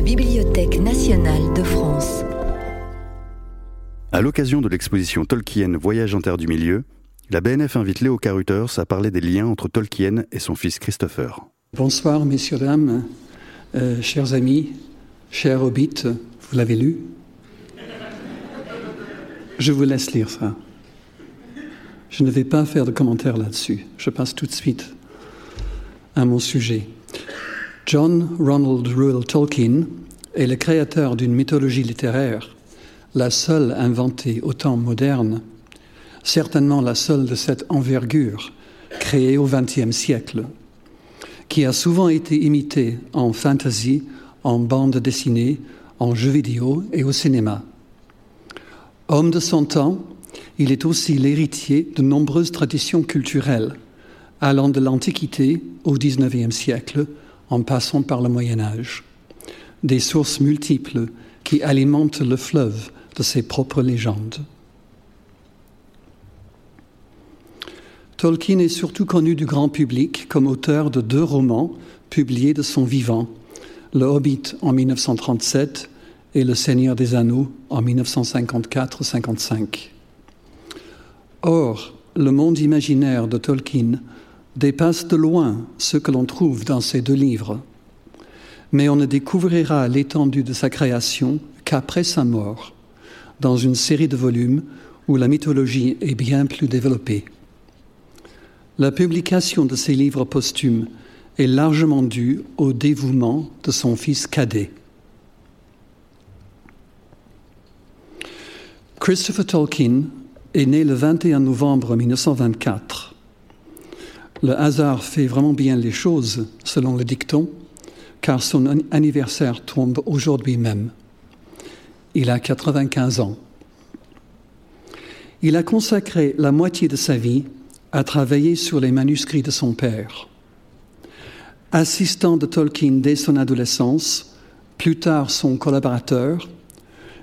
la Bibliothèque nationale de France. À l'occasion de l'exposition Tolkien Voyage en Terre du Milieu, la BNF invite Léo Carruthers à parler des liens entre Tolkien et son fils Christopher. Bonsoir, messieurs, dames, euh, chers amis, chers hobbits, vous l'avez lu? Je vous laisse lire ça. Je ne vais pas faire de commentaires là-dessus. Je passe tout de suite à mon sujet. John Ronald Reuel Tolkien est le créateur d'une mythologie littéraire, la seule inventée au temps moderne, certainement la seule de cette envergure créée au XXe siècle, qui a souvent été imitée en fantasy, en bande dessinée, en jeux vidéo et au cinéma. Homme de son temps, il est aussi l'héritier de nombreuses traditions culturelles, allant de l'Antiquité au XIXe siècle, en passant par le Moyen Âge. Des sources multiples qui alimentent le fleuve de ses propres légendes. Tolkien est surtout connu du grand public comme auteur de deux romans publiés de son vivant, Le Hobbit en 1937 et Le Seigneur des Anneaux en 1954-55. Or, le monde imaginaire de Tolkien dépasse de loin ce que l'on trouve dans ces deux livres, mais on ne découvrira l'étendue de sa création qu'après sa mort, dans une série de volumes où la mythologie est bien plus développée. La publication de ces livres posthumes est largement due au dévouement de son fils cadet. Christopher Tolkien est né le 21 novembre 1924. Le hasard fait vraiment bien les choses, selon le dicton, car son anniversaire tombe aujourd'hui même. Il a 95 ans. Il a consacré la moitié de sa vie à travailler sur les manuscrits de son père. Assistant de Tolkien dès son adolescence, plus tard son collaborateur,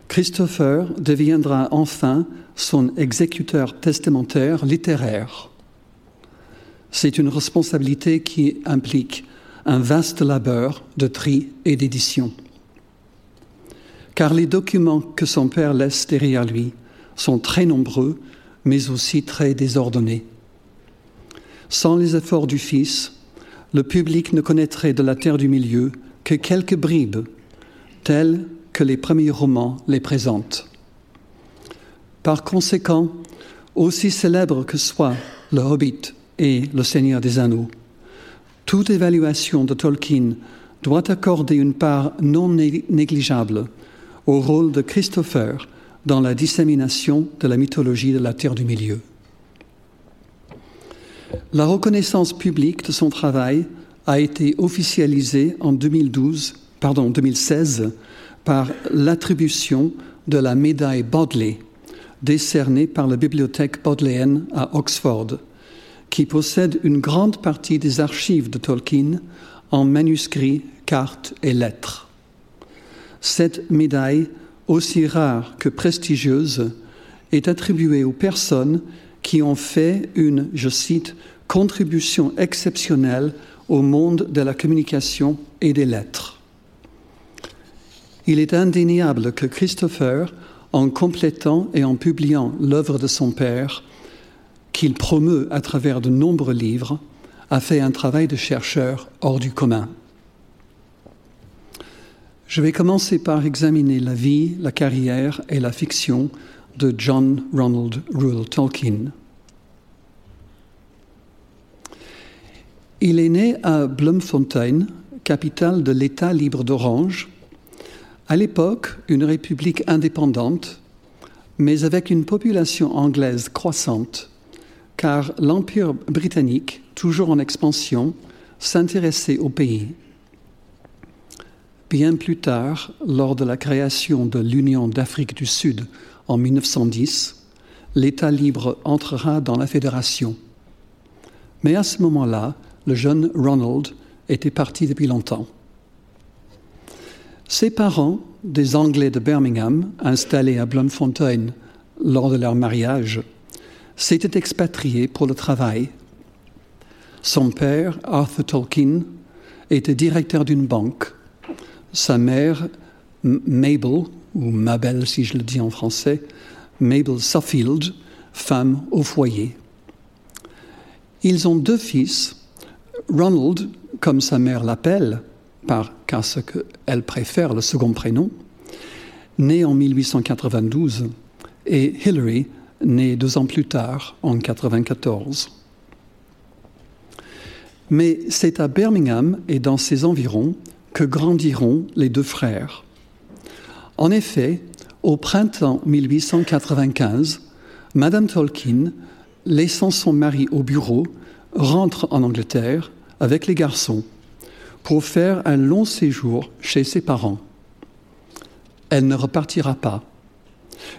Christopher deviendra enfin son exécuteur testamentaire littéraire. C'est une responsabilité qui implique un vaste labeur de tri et d'édition. Car les documents que son père laisse derrière lui sont très nombreux, mais aussi très désordonnés. Sans les efforts du Fils, le public ne connaîtrait de la Terre du Milieu que quelques bribes, telles que les premiers romans les présentent. Par conséquent, aussi célèbre que soit le Hobbit et le Seigneur des Anneaux, toute évaluation de Tolkien doit accorder une part non négligeable au rôle de Christopher dans la dissémination de la mythologie de la Terre du Milieu. La reconnaissance publique de son travail a été officialisée en 2012, pardon, 2016 par l'attribution de la médaille Bodley, décernée par la bibliothèque bodléenne à Oxford, qui possède une grande partie des archives de Tolkien en manuscrits, cartes et lettres. Cette médaille, aussi rare que prestigieuse, est attribuée aux personnes qui ont fait une, je cite, contribution exceptionnelle au monde de la communication et des lettres. Il est indéniable que Christopher, en complétant et en publiant l'œuvre de son père, qu'il promeut à travers de nombreux livres, a fait un travail de chercheur hors du commun. Je vais commencer par examiner la vie, la carrière et la fiction de John Ronald Reuel Tolkien. Il est né à Bloemfontein, capitale de l'État libre d'Orange, à l'époque une république indépendante, mais avec une population anglaise croissante, car l'Empire britannique, toujours en expansion, s'intéressait au pays. Bien plus tard, lors de la création de l'Union d'Afrique du Sud en 1910, l'État libre entrera dans la fédération. Mais à ce moment-là, le jeune Ronald était parti depuis longtemps. Ses parents, des Anglais de Birmingham, installés à Bloemfontein lors de leur mariage, s'étaient expatriés pour le travail. Son père, Arthur Tolkien, était directeur d'une banque. sa mère, Mabel, ou Mabel si je le dis en français, Mabel Suffield, femme au foyer. Ils ont deux fils, Ronald, comme sa mère l'appelle, par, car ce qu'elle préfère, le second prénom, né en 1892, et Hillary, née deux ans plus tard, en 1994. Mais c'est à Birmingham et dans ses environs que grandiront les deux frères. En effet, au printemps 1895, Madame Tolkien, laissant son mari au bureau, rentre en Angleterre avec les garçons pour faire un long séjour chez ses parents. Elle ne repartira pas,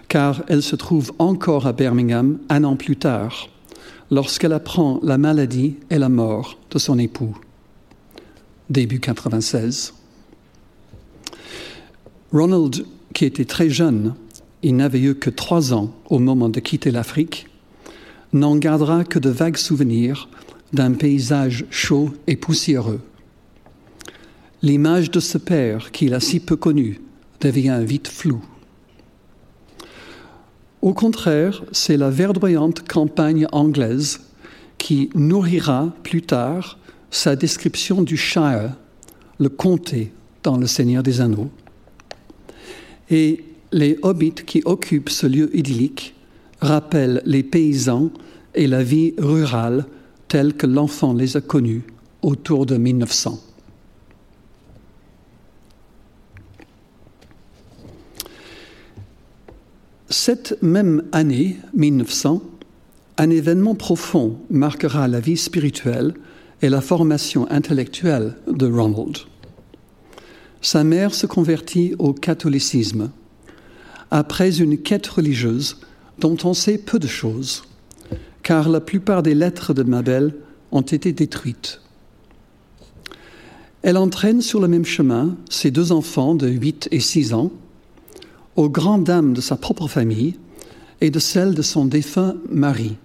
car elle se trouve encore à Birmingham un an plus tard, lorsqu'elle apprend la maladie et la mort de son époux, début 96. Ronald, qui était très jeune, il n'avait eu que trois ans au moment de quitter l'Afrique, n'en gardera que de vagues souvenirs d'un paysage chaud et poussiéreux. L'image de ce père qu'il a si peu connu devient vite floue. Au contraire, c'est la verdoyante campagne anglaise qui nourrira plus tard sa description du Shire, le comté dans Le Seigneur des Anneaux. Et les hobbits qui occupent ce lieu idyllique rappellent les paysans et la vie rurale telle que l'enfant les a connus autour de 1900. Cette même année, 1900, un événement profond marquera la vie spirituelle et la formation intellectuelle de Ronald. Sa mère se convertit au catholicisme après une quête religieuse dont on sait peu de choses car la plupart des lettres de Mabel ont été détruites. Elle entraîne sur le même chemin ses deux enfants de 8 et 6 ans, aux grandes dames de sa propre famille et de celle de son défunt mari.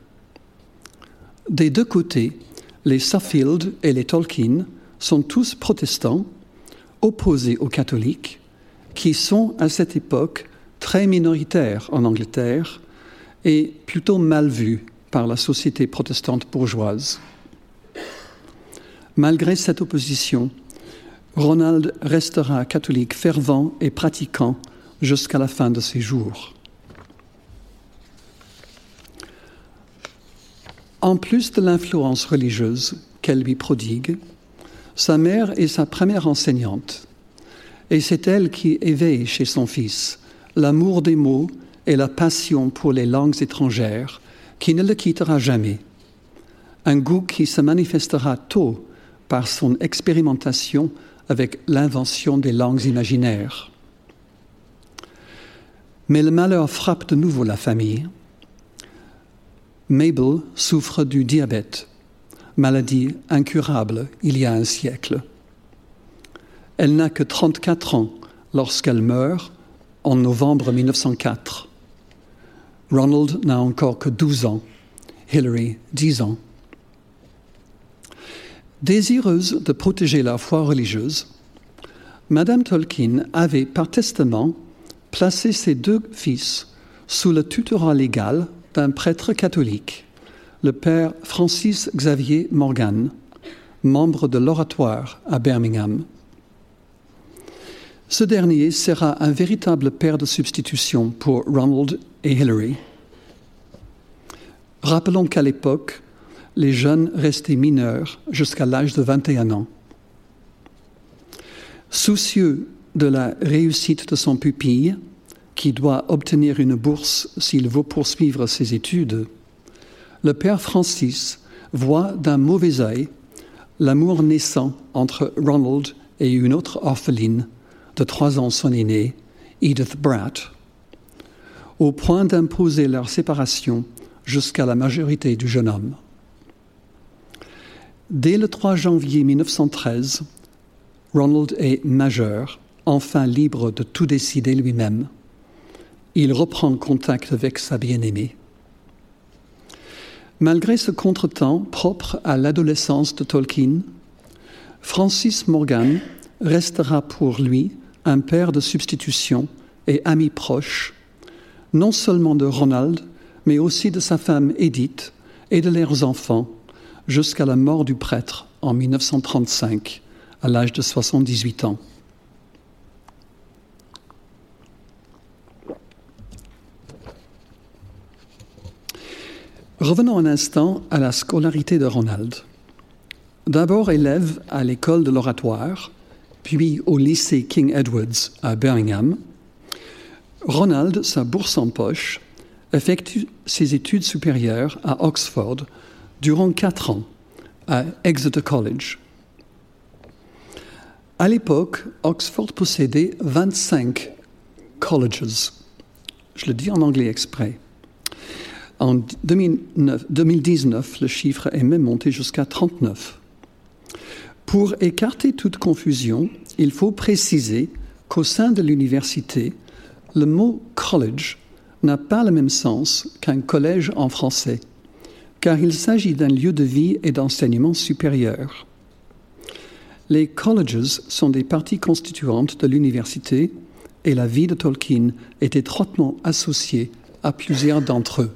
Des deux côtés, les Suffield et les Tolkien sont tous protestants, opposés aux catholiques, qui sont à cette époque très minoritaires en Angleterre et plutôt mal vus par la société protestante bourgeoise. Malgré cette opposition, Ronald restera catholique fervent et pratiquant jusqu'à la fin de ses jours. En plus de l'influence religieuse qu'elle lui prodigue, sa mère est sa première enseignante, et c'est elle qui éveille chez son fils l'amour des mots et la passion pour les langues étrangères qui ne le quittera jamais. Un goût qui se manifestera tôt par son expérimentation avec l'invention des langues imaginaires. Mais le malheur frappe de nouveau la famille. Mabel souffre du diabète, maladie incurable il y a un siècle. Elle n'a que 34 ans lorsqu'elle meurt en novembre 1904. Ronald n'a encore que 12 ans, Hillary 10 ans. Désireuse de protéger la foi religieuse, Madame Tolkien avait par testament placé ses deux fils sous le tutorat légal d'un prêtre catholique, le père Francis Xavier Morgan, membre de l'oratoire à Birmingham. Ce dernier sera un véritable père de substitution pour Ronald et Hillary. Rappelons qu'à l'époque, les jeunes restaient mineurs jusqu'à l'âge de 21 ans. Soucieux de la réussite de son pupille, qui doit obtenir une bourse s'il veut poursuivre ses études, le père Francis voit d'un mauvais œil l'amour naissant entre Ronald et une autre orpheline de trois ans son aînée, Edith Bratt, au point d'imposer leur séparation jusqu'à la majorité du jeune homme. Dès le 3 janvier 1913, Ronald est majeur, enfin libre de tout décider lui-même. Il reprend contact avec sa bien-aimée. Malgré ce contretemps propre à l'adolescence de Tolkien, Francis Morgan restera pour lui un père de substitution et ami proche, non seulement de Ronald, mais aussi de sa femme Edith et de leurs enfants, jusqu'à la mort du prêtre en 1935, à l'âge de 78 ans. Revenons un instant à la scolarité de Ronald. D'abord élève à l'école de l'oratoire, puis au lycée King Edwards à Birmingham, Ronald, sa bourse en poche, effectue ses études supérieures à Oxford durant quatre ans à Exeter College. À l'époque, Oxford possédait 25 colleges. Je le dis en anglais exprès. En 2019, le chiffre est même monté jusqu'à 39. Pour écarter toute confusion, il faut préciser qu'au sein de l'université, le mot college n'a pas le même sens qu'un collège en français, car il s'agit d'un lieu de vie et d'enseignement supérieur. Les colleges sont des parties constituantes de l'université et la vie de Tolkien est étroitement associée à plusieurs d'entre eux.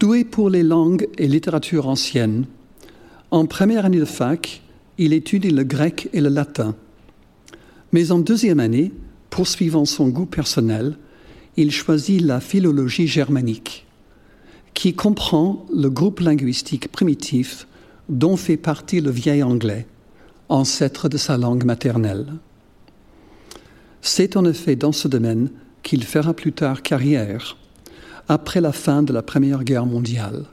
Doué pour les langues et littératures anciennes, en première année de fac, il étudie le grec et le latin. Mais en deuxième année, poursuivant son goût personnel, il choisit la philologie germanique, qui comprend le groupe linguistique primitif dont fait partie le vieil anglais, ancêtre de sa langue maternelle. C'est en effet dans ce domaine qu'il fera plus tard carrière après la fin de la Première Guerre mondiale.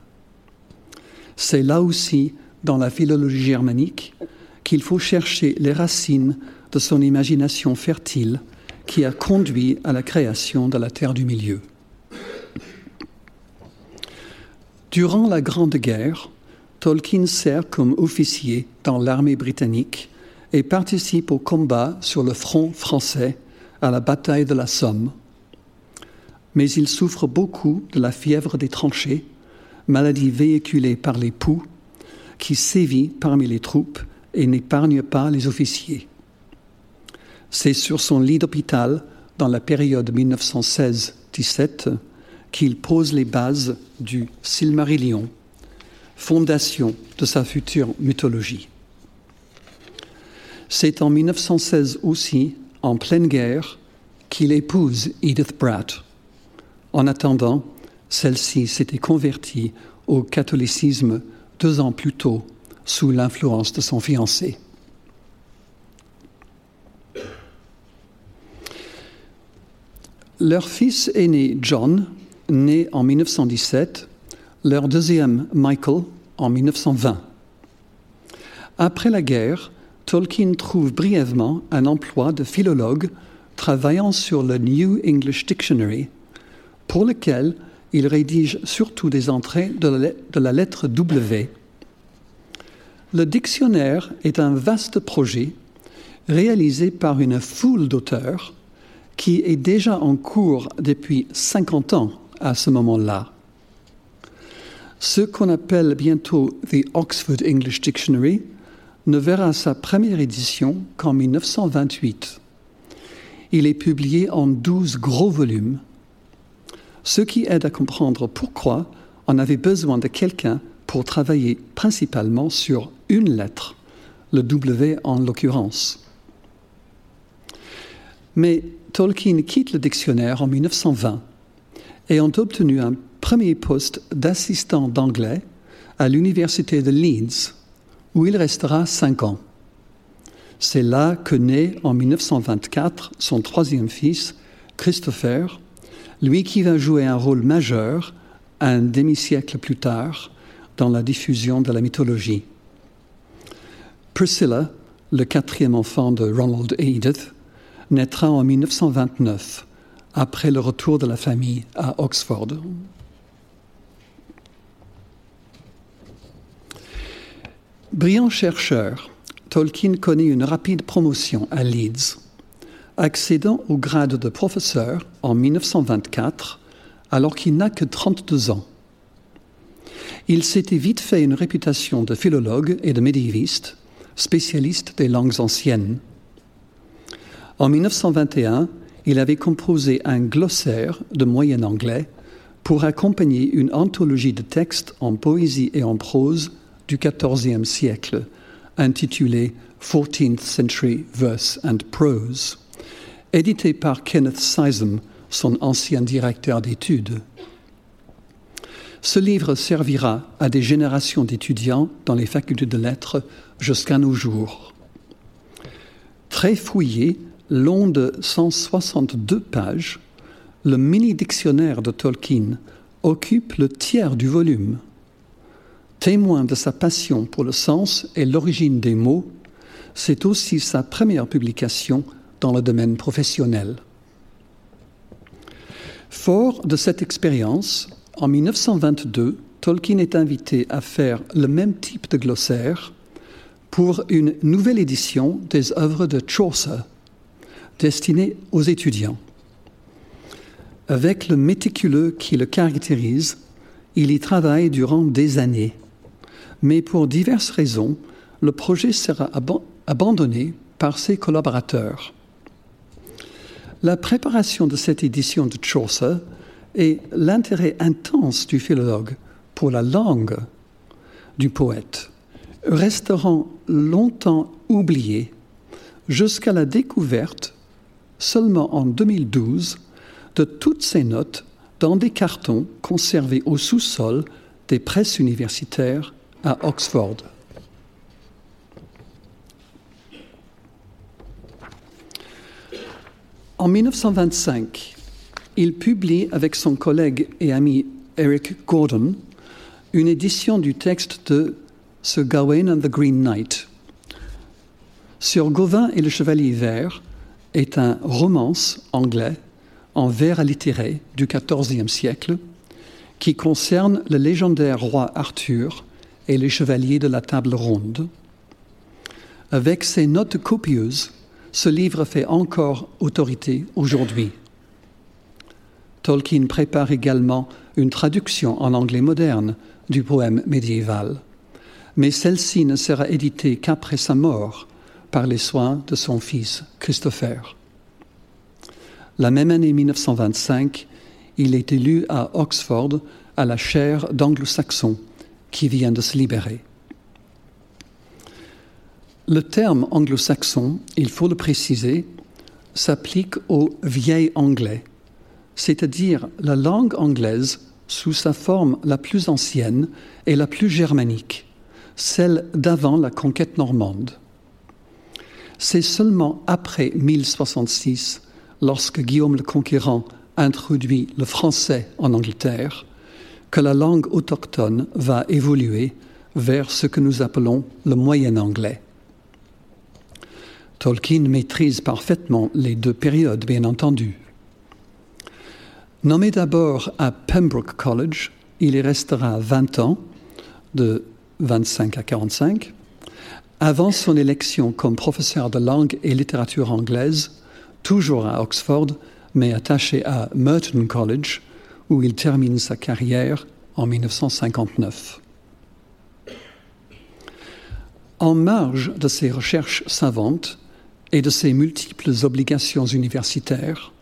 C'est là aussi, dans la philologie germanique, qu'il faut chercher les racines de son imagination fertile qui a conduit à la création de la Terre du Milieu. Durant la Grande Guerre, Tolkien sert comme officier dans l'armée britannique et participe au combat sur le front français à la bataille de la Somme mais il souffre beaucoup de la fièvre des tranchées, maladie véhiculée par les poux, qui sévit parmi les troupes et n'épargne pas les officiers. C'est sur son lit d'hôpital, dans la période 1916-17, qu'il pose les bases du Silmarillion, fondation de sa future mythologie. C'est en 1916 aussi, en pleine guerre, qu'il épouse Edith Bratt, en attendant, celle-ci s'était convertie au catholicisme deux ans plus tôt sous l'influence de son fiancé. Leur fils aîné John, né en 1917, leur deuxième Michael en 1920. Après la guerre, Tolkien trouve brièvement un emploi de philologue travaillant sur le New English Dictionary pour lequel il rédige surtout des entrées de la lettre W. Le dictionnaire est un vaste projet réalisé par une foule d'auteurs qui est déjà en cours depuis 50 ans à ce moment-là. Ce qu'on appelle bientôt The Oxford English Dictionary ne verra sa première édition qu'en 1928. Il est publié en 12 gros volumes ce qui aide à comprendre pourquoi on avait besoin de quelqu'un pour travailler principalement sur une lettre, le W en l'occurrence. Mais Tolkien quitte le dictionnaire en 1920 et ont obtenu un premier poste d'assistant d'anglais à l'université de Leeds, où il restera cinq ans. C'est là que naît en 1924 son troisième fils, Christopher, lui qui va jouer un rôle majeur un demi-siècle plus tard dans la diffusion de la mythologie. Priscilla, le quatrième enfant de Ronald et Edith, naîtra en 1929, après le retour de la famille à Oxford. Brillant chercheur, Tolkien connaît une rapide promotion à Leeds accédant au grade de professeur en 1924, alors qu'il n'a que 32 ans. Il s'était vite fait une réputation de philologue et de médiéviste, spécialiste des langues anciennes. En 1921, il avait composé un glossaire de moyen anglais pour accompagner une anthologie de textes en poésie et en prose du XIVe siècle, intitulée 14th Century Verse and Prose, édité par Kenneth Sisam, son ancien directeur d'études. Ce livre servira à des générations d'étudiants dans les facultés de lettres jusqu'à nos jours. Très fouillé, long de 162 pages, le mini-dictionnaire de Tolkien occupe le tiers du volume. Témoin de sa passion pour le sens et l'origine des mots, c'est aussi sa première publication dans le domaine professionnel. Fort de cette expérience, en 1922, Tolkien est invité à faire le même type de glossaire pour une nouvelle édition des œuvres de Chaucer, destinée aux étudiants. Avec le méticuleux qui le caractérise, il y travaille durant des années. Mais pour diverses raisons, le projet sera abandonné par ses collaborateurs. La préparation de cette édition de Chaucer et l'intérêt intense du philologue pour la langue du poète resteront longtemps oubliés jusqu'à la découverte, seulement en 2012, de toutes ces notes dans des cartons conservés au sous-sol des presses universitaires à Oxford. En 1925, il publie avec son collègue et ami Eric Gordon une édition du texte de Sir Gawain and the Green Knight. Sur Gauvin et le Chevalier Vert est un romance anglais en vers allitéré du XIVe siècle qui concerne le légendaire roi Arthur et les chevaliers de la table ronde. Avec ses notes copieuses, ce livre fait encore autorité aujourd'hui. Tolkien prépare également une traduction en anglais moderne du poème médiéval, mais celle-ci ne sera éditée qu'après sa mort par les soins de son fils Christopher. La même année 1925, il est élu à Oxford à la chaire d'anglo-saxon qui vient de se libérer. Le terme anglo-saxon, il faut le préciser, s'applique au vieil anglais, c'est-à-dire la langue anglaise sous sa forme la plus ancienne et la plus germanique, celle d'avant la conquête normande. C'est seulement après 1066, lorsque Guillaume le Conquérant introduit le français en Angleterre, que la langue autochtone va évoluer vers ce que nous appelons le moyen anglais. Tolkien maîtrise parfaitement les deux périodes, bien entendu. Nommé d'abord à Pembroke College, il y restera 20 ans, de 25 à 45, avant son élection comme professeur de langue et littérature anglaise, toujours à Oxford, mais attaché à Merton College, où il termine sa carrière en 1959. En marge de ses recherches savantes, et de ses multiples obligations universitaires,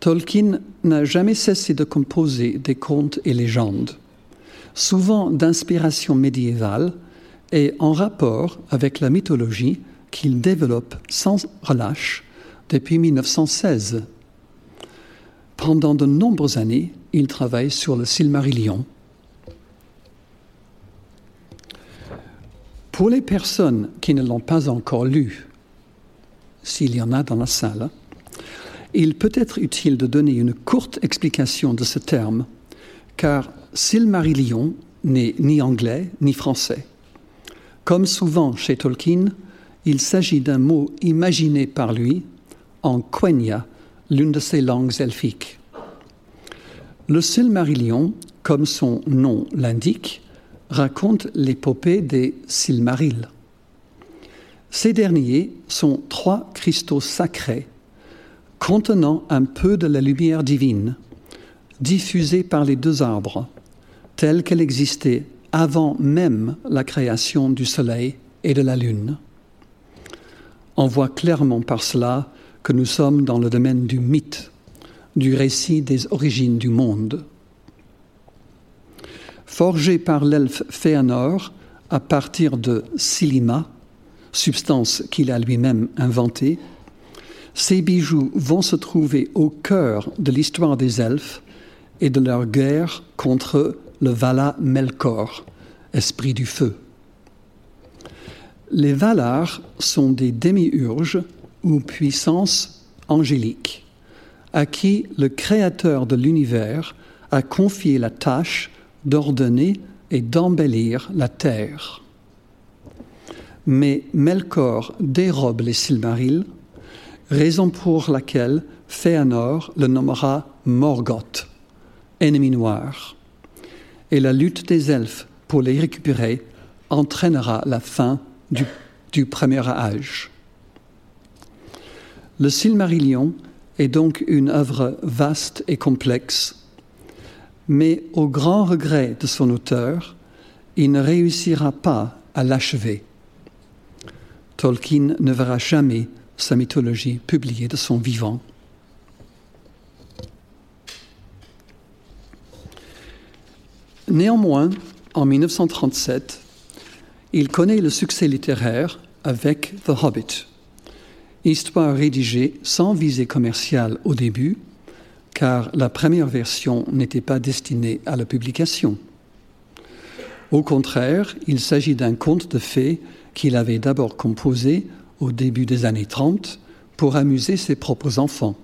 Tolkien n'a jamais cessé de composer des contes et légendes, souvent d'inspiration médiévale et en rapport avec la mythologie qu'il développe sans relâche depuis 1916. Pendant de nombreuses années, il travaille sur le Silmarillion. Pour les personnes qui ne l'ont pas encore lu, s'il y en a dans la salle, il peut être utile de donner une courte explication de ce terme, car Silmarillion n'est ni anglais ni français. Comme souvent chez Tolkien, il s'agit d'un mot imaginé par lui en Quenya, l'une de ses langues elfiques. Le Silmarillion, comme son nom l'indique, raconte l'épopée des Silmarils. Ces derniers sont trois cristaux sacrés contenant un peu de la lumière divine, diffusée par les deux arbres, telle qu'elle existait avant même la création du Soleil et de la Lune. On voit clairement par cela que nous sommes dans le domaine du mythe, du récit des origines du monde. Forgé par l'elfe Féanor à partir de Silima, substance qu'il a lui-même inventée, ces bijoux vont se trouver au cœur de l'histoire des elfes et de leur guerre contre le Vala Melkor, esprit du feu. Les Valar sont des démiurges ou puissances angéliques à qui le Créateur de l'univers a confié la tâche d'ordonner et d'embellir la terre. Mais Melkor dérobe les Silmarils, raison pour laquelle Féanor le nommera Morgoth, ennemi noir. Et la lutte des elfes pour les récupérer entraînera la fin du, du premier âge. Le Silmarillion est donc une œuvre vaste et complexe, mais au grand regret de son auteur, il ne réussira pas à l'achever. Tolkien ne verra jamais sa mythologie publiée de son vivant. Néanmoins, en 1937, il connaît le succès littéraire avec The Hobbit, histoire rédigée sans visée commerciale au début, car la première version n'était pas destinée à la publication. Au contraire, il s'agit d'un conte de fées qu'il avait d'abord composé au début des années 30 pour amuser ses propres enfants.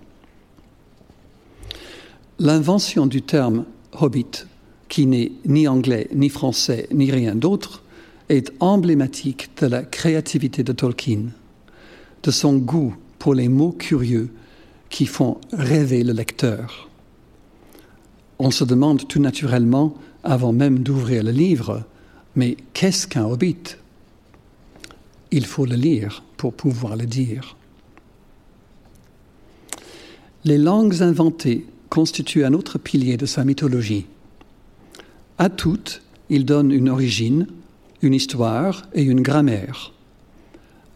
L'invention du terme hobbit, qui n'est ni anglais, ni français, ni rien d'autre, est emblématique de la créativité de Tolkien, de son goût pour les mots curieux qui font rêver le lecteur. On se demande tout naturellement, avant même d'ouvrir le livre, mais qu'est-ce qu'un hobbit? Il faut le lire pour pouvoir le dire. Les langues inventées constituent un autre pilier de sa mythologie. À toutes, il donne une origine, une histoire et une grammaire.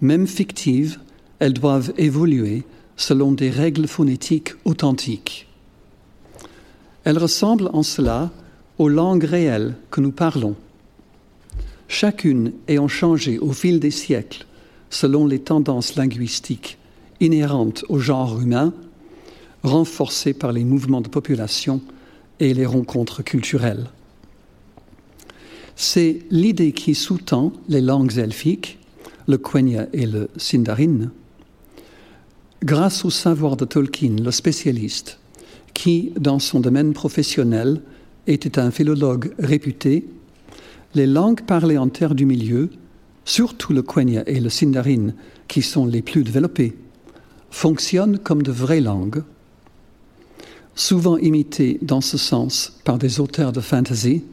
Même fictives, elles doivent évoluer selon des règles phonétiques authentiques. Elles ressemblent en cela aux langues réelles que nous parlons, chacune ayant changé au fil des siècles selon les tendances linguistiques inhérentes au genre humain, renforcées par les mouvements de population et les rencontres culturelles. C'est l'idée qui sous-tend les langues elfiques, le Quenya et le Sindarin. Grâce au savoir de Tolkien, le spécialiste, qui, dans son domaine professionnel, était un philologue réputé, les langues parlées en terre du milieu, surtout le Quenya et le Sindarin, qui sont les plus développés, fonctionnent comme de vraies langues, souvent imitées dans ce sens par des auteurs de fantasy,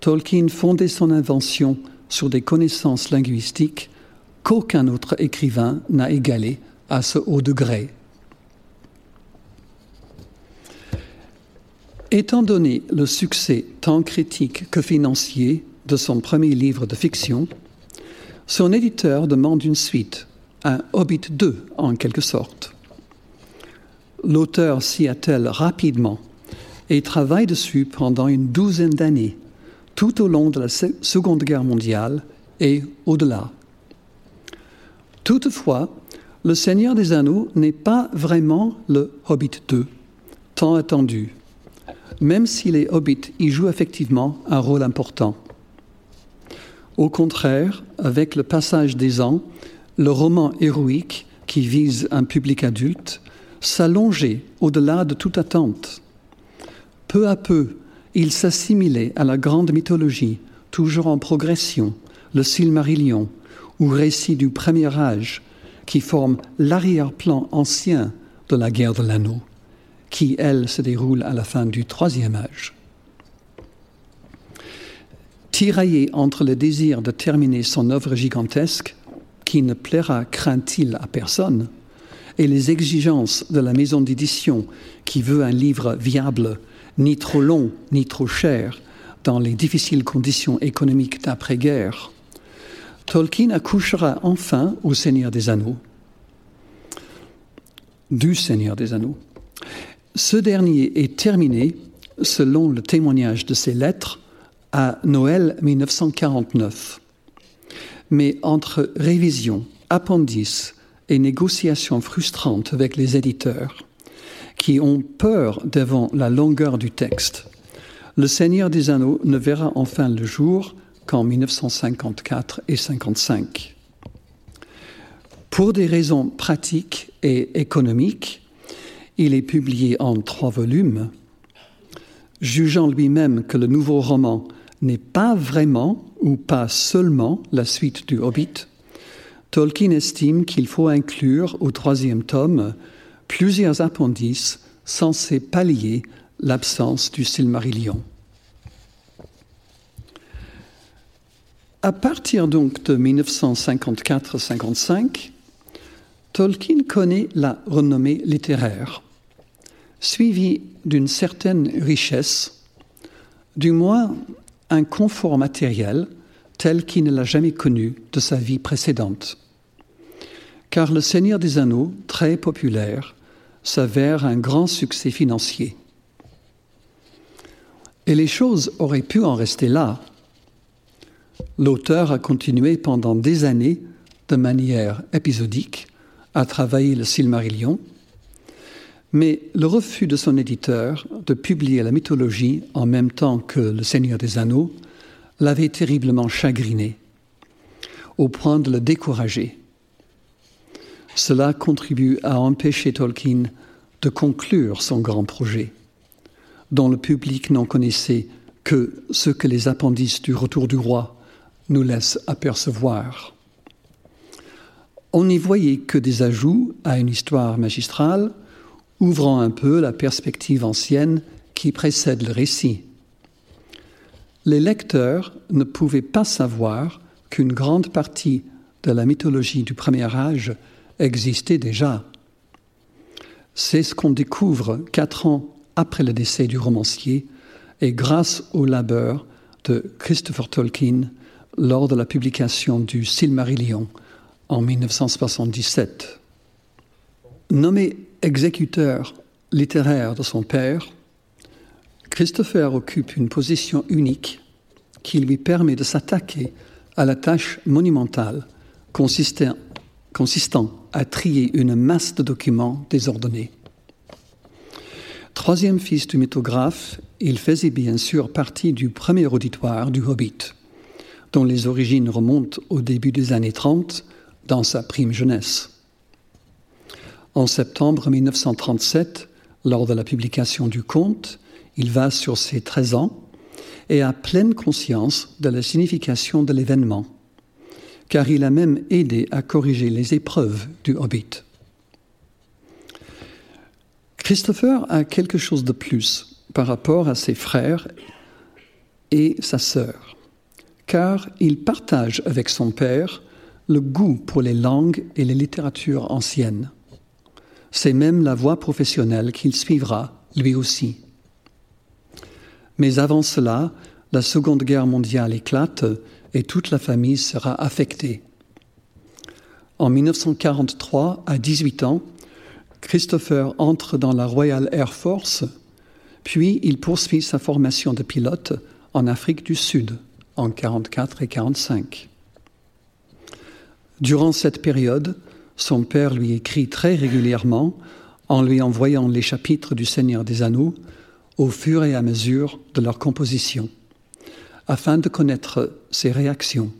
Tolkien fondait son invention sur des connaissances linguistiques qu'aucun autre écrivain n'a égalées à ce haut degré. Étant donné le succès tant critique que financier de son premier livre de fiction, son éditeur demande une suite, un Hobbit 2 en quelque sorte. L'auteur s'y attelle rapidement et travaille dessus pendant une douzaine d'années tout au long de la Seconde Guerre mondiale et au-delà. Toutefois, Le Seigneur des Anneaux n'est pas vraiment le Hobbit 2, tant attendu, même si les Hobbits y jouent effectivement un rôle important. Au contraire, avec le passage des ans, le roman héroïque qui vise un public adulte s'allongeait au-delà de toute attente. Peu à peu, il s'assimilait à la grande mythologie, toujours en progression, le Silmarillion, ou récit du premier âge, qui forme l'arrière-plan ancien de la guerre de l'anneau, qui, elle, se déroule à la fin du troisième âge. Tiraillé entre le désir de terminer son œuvre gigantesque, qui ne plaira, craint-il, à personne, et les exigences de la maison d'édition qui veut un livre viable ni trop long, ni trop cher, dans les difficiles conditions économiques d'après-guerre, Tolkien accouchera enfin au Seigneur des Anneaux. du Seigneur des Anneaux. Ce dernier est terminé, selon le témoignage de ses lettres, à Noël 1949. Mais entre révision, appendices et négociations frustrantes avec les éditeurs, qui ont peur devant la longueur du texte, le Seigneur des Anneaux ne verra enfin le jour qu'en 1954 et 55. Pour des raisons pratiques et économiques, il est publié en trois volumes. Jugeant lui-même que le nouveau roman n'est pas vraiment ou pas seulement la suite du Hobbit, Tolkien estime qu'il faut inclure au troisième tome plusieurs appendices censés pallier l'absence du Silmarillion. À partir donc de 1954-55, Tolkien connaît la renommée littéraire, suivie d'une certaine richesse, du moins un confort matériel tel qu'il ne l'a jamais connu de sa vie précédente. Car Le Seigneur des Anneaux, très populaire, s'avère un grand succès financier. Et les choses auraient pu en rester là. L'auteur a continué pendant des années, de manière épisodique, à travailler le Silmarillion, mais le refus de son éditeur de publier la mythologie en même temps que Le Seigneur des Anneaux l'avait terriblement chagriné, au point de le décourager. Cela contribue à empêcher Tolkien de conclure son grand projet, dont le public n'en connaissait que ce que les appendices du Retour du Roi nous laissent apercevoir. On n'y voyait que des ajouts à une histoire magistrale, ouvrant un peu la perspective ancienne qui précède le récit. Les lecteurs ne pouvaient pas savoir qu'une grande partie de la mythologie du premier âge existait déjà. C'est ce qu'on découvre quatre ans après le décès du romancier et grâce au labeur de Christopher Tolkien lors de la publication du Silmarillion en 1977. Nommé exécuteur littéraire de son père, Christopher occupe une position unique qui lui permet de s'attaquer à la tâche monumentale consistant, à trier une masse de documents désordonnés. Troisième fils du mythographe, il faisait bien sûr partie du premier auditoire du Hobbit, dont les origines remontent au début des années 30 dans sa prime jeunesse. En septembre 1937, lors de la publication du conte, il va sur ses 13 ans et a pleine conscience de la signification de l'événement, car il a même aidé à corriger les épreuves du Hobbit. Christopher a quelque chose de plus par rapport à ses frères et sa sœur, car il partage avec son père le goût pour les langues et les littératures anciennes. C'est même la voie professionnelle qu'il suivra, lui aussi. Mais avant cela, la Seconde Guerre mondiale éclate et toute la famille sera affectée. En 1943, à 18 ans, Christopher entre dans la Royal Air Force, puis il poursuit sa formation de pilote en Afrique du Sud en 1944 et 1945. Durant cette période, son père lui écrit très régulièrement en lui envoyant les chapitres du Seigneur des Anneaux au fur et à mesure de leur composition, afin de connaître ses réactions.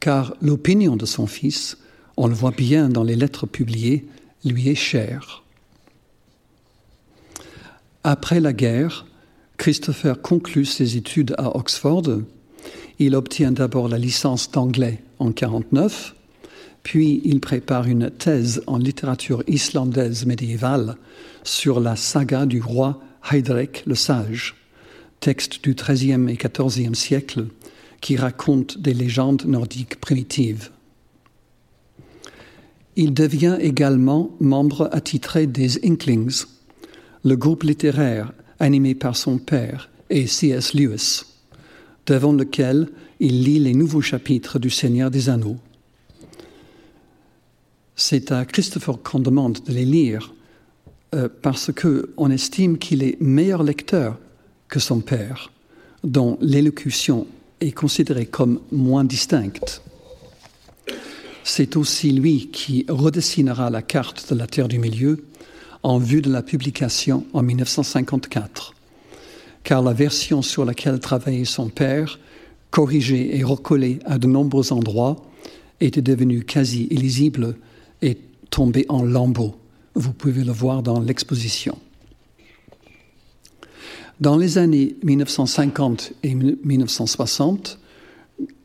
Car l'opinion de son fils, on le voit bien dans les lettres publiées, lui est chère. Après la guerre, Christopher conclut ses études à Oxford. Il obtient d'abord la licence d'anglais en 1949 puis il prépare une thèse en littérature islandaise médiévale sur la saga du roi Heidrek le Sage, texte du XIIIe et XIVe siècle qui raconte des légendes nordiques primitives. Il devient également membre attitré des Inklings, le groupe littéraire animé par son père et C.S. Lewis, devant lequel il lit les nouveaux chapitres du Seigneur des Anneaux. C'est à Christopher qu'on demande de les lire euh, parce qu'on estime qu'il est meilleur lecteur que son père, dont l'élocution est considérée comme moins distincte. C'est aussi lui qui redessinera la carte de la Terre du Milieu en vue de la publication en 1954, car la version sur laquelle travaillait son père, corrigée et recollée à de nombreux endroits, était devenue quasi illisible et tombée en lambeaux. Vous pouvez le voir dans l'exposition. Dans les années 1950 et 1960,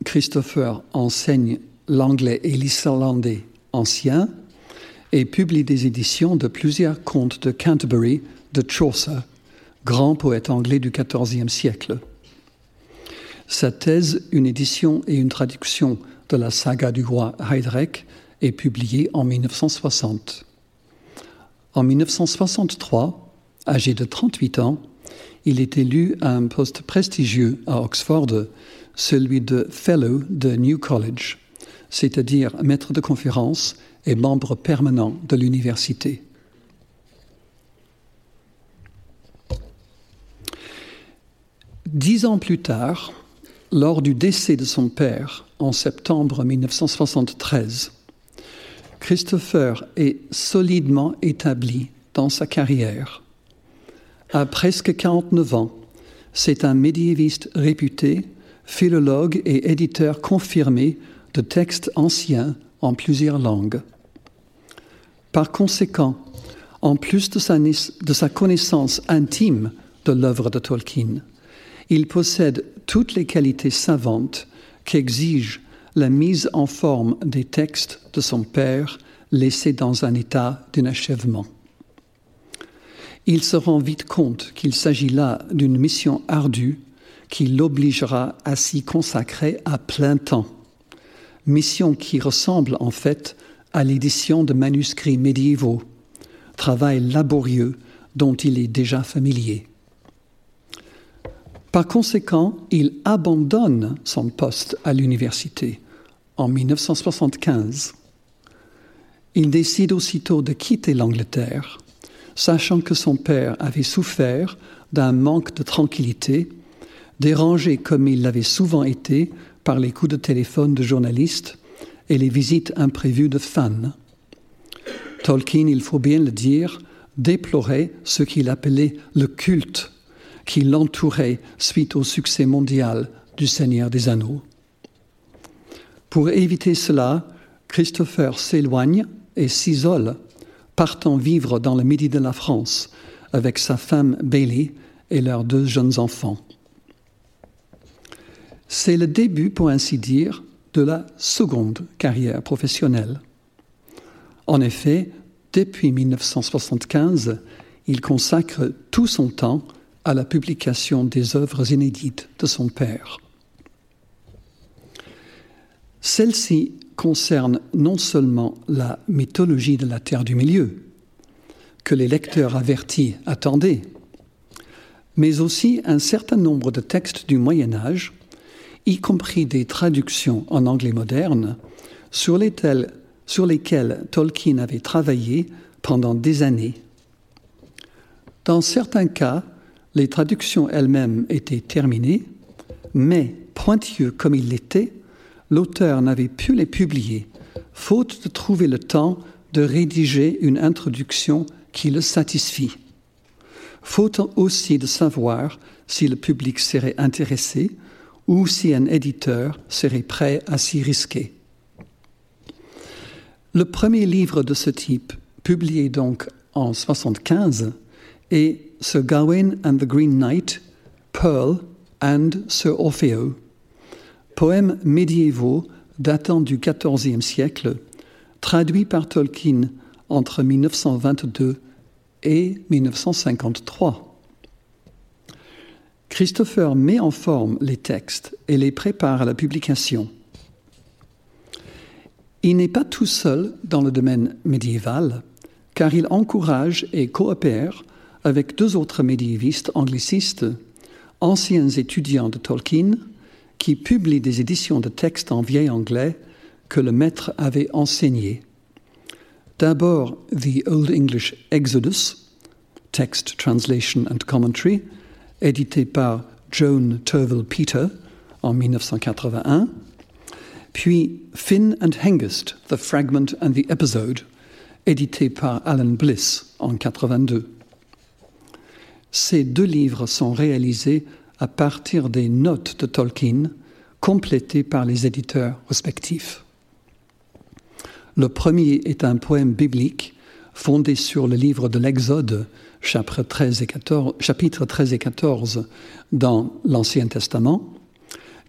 Christopher enseigne l'anglais et l'islandais anciens et publie des éditions de plusieurs contes de Canterbury de Chaucer, grand poète anglais du XIVe siècle. Sa thèse, une édition et une traduction de la saga du roi Heidrek, est publiée en 1960. En 1963, âgé de 38 ans, il est élu à un poste prestigieux à Oxford, celui de Fellow de New College, c'est-à-dire maître de conférence et membre permanent de l'université. Dix ans plus tard, lors du décès de son père en septembre 1973, Christopher est solidement établi dans sa carrière. À presque 49 ans, c'est un médiéviste réputé, philologue et éditeur confirmé de textes anciens en plusieurs langues. Par conséquent, en plus de sa, connaissance intime de l'œuvre de Tolkien, il possède toutes les qualités savantes qu'exige la mise en forme des textes de son père laissés dans un état d'inachèvement. Il se rend vite compte qu'il s'agit là d'une mission ardue qui l'obligera à s'y consacrer à plein temps, mission qui ressemble en fait à l'édition de manuscrits médiévaux, travail laborieux dont il est déjà familier. Par conséquent, il abandonne son poste à l'université en 1975. Il décide aussitôt de quitter l'Angleterre, sachant que son père avait souffert d'un manque de tranquillité, dérangé comme il l'avait souvent été par les coups de téléphone de journalistes et les visites imprévues de fans. Tolkien, il faut bien le dire, déplorait ce qu'il appelait le culte qui l'entourait suite au succès mondial du Seigneur des Anneaux. Pour éviter cela, Christopher s'éloigne et s'isole, partant vivre dans le midi de la France avec sa femme Bailey et leurs deux jeunes enfants. C'est le début, pour ainsi dire, de la seconde carrière professionnelle. En effet, depuis 1975, il consacre tout son temps à la publication des œuvres inédites de son père. Celle-ci concerne non seulement la mythologie de la Terre du Milieu, que les lecteurs avertis attendaient, mais aussi un certain nombre de textes du Moyen Âge, y compris des traductions en anglais moderne, sur sur lesquels Tolkien avait travaillé pendant des années. Dans certains cas, les traductions elles-mêmes étaient terminées, mais pointilleux comme il l'était, l'auteur n'avait pu les publier, faute de trouver le temps de rédiger une introduction qui le satisfit. Faute aussi de savoir si le public serait intéressé ou si un éditeur serait prêt à s'y risquer. Le premier livre de ce type, publié donc en 75, est Sir Gawain and the Green Knight, Pearl and Sir Orfeo, poèmes médiévaux datant du XIVe siècle, traduits par Tolkien entre 1922 et 1953. Christopher met en forme les textes et les prépare à la publication. Il n'est pas tout seul dans le domaine médiéval, car il encourage et coopère avec deux autres médiévistes anglicistes, anciens étudiants de Tolkien, qui publient des éditions de textes en vieil anglais que le maître avait enseigné. D'abord, The Old English Exodus, Text, Translation and Commentary, édité par Joan Turville Peter en 1981, puis Finn and Hengist, The Fragment and the Episode, édité par Alan Bliss en 82. Ces deux livres sont réalisés à partir des notes de Tolkien, complétées par les éditeurs respectifs. Le premier est un poème biblique fondé sur le livre de l'Exode, chapitre 13 et 14, chapitre 13 et 14 dans l'Ancien Testament,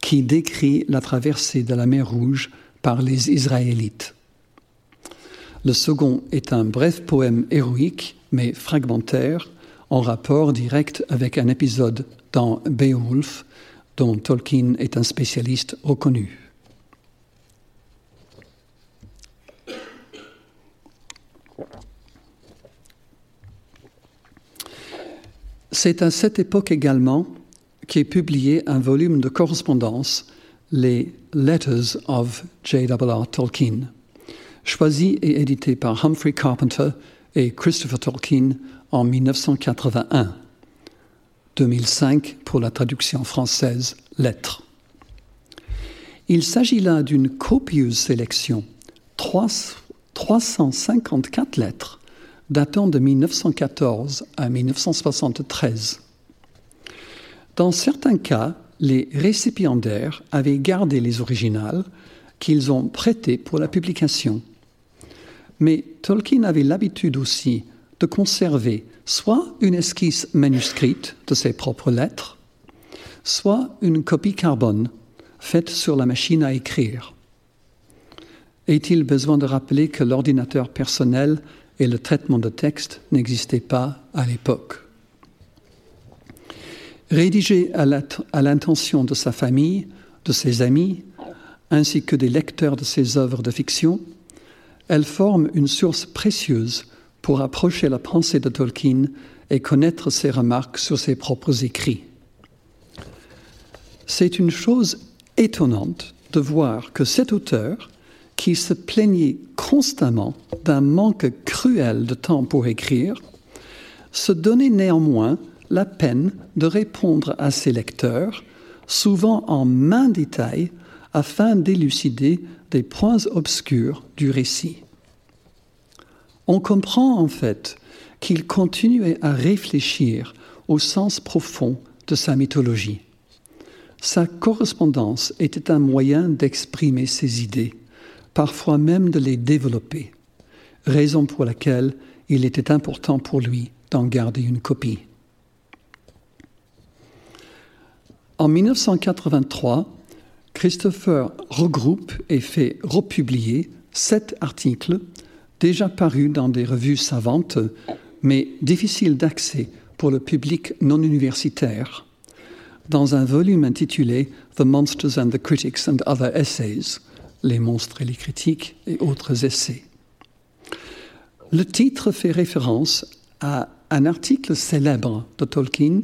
qui décrit la traversée de la mer Rouge par les Israélites. Le second est un bref poème héroïque, mais fragmentaire, en rapport direct avec un épisode dans Beowulf, dont Tolkien est un spécialiste reconnu. C'est à cette époque également qu'est publié un volume de correspondance, les Letters of J.R.R. Tolkien, choisi et édité par Humphrey Carpenter et Christopher Tolkien en 1981. 2005 pour la traduction française Lettres. Il s'agit là d'une copieuse sélection, 354 lettres datant de 1914 à 1973. Dans certains cas, les récipiendaires avaient gardé les originales qu'ils ont prêtées pour la publication. Mais Tolkien avait l'habitude aussi de conserver soit une esquisse manuscrite de ses propres lettres, soit une copie carbone faite sur la machine à écrire. Est-il besoin de rappeler que l'ordinateur personnel et le traitement de texte n'existait pas à l'époque? Rédigée à l'intention de sa famille, de ses amis, ainsi que des lecteurs de ses œuvres de fiction, elle forme une source précieuse pour approcher la pensée de Tolkien et connaître ses remarques sur ses propres écrits. C'est une chose étonnante de voir que cet auteur, qui se plaignait constamment d'un manque cruel de temps pour écrire, se donnait néanmoins la peine de répondre à ses lecteurs, souvent en main détail, afin d'élucider des points obscurs du récit. On comprend en fait qu'il continuait à réfléchir au sens profond de sa mythologie. Sa correspondance était un moyen d'exprimer ses idées parfois même de les développer, raison pour laquelle il était important pour lui d'en garder une copie. En 1983, Christopher regroupe et fait republier sept articles déjà parus dans des revues savantes, mais difficiles d'accès pour le public non universitaire, dans un volume intitulé The Monsters and the Critics and Other Essays, les monstres et les critiques et autres essais. Le titre fait référence à un article célèbre de Tolkien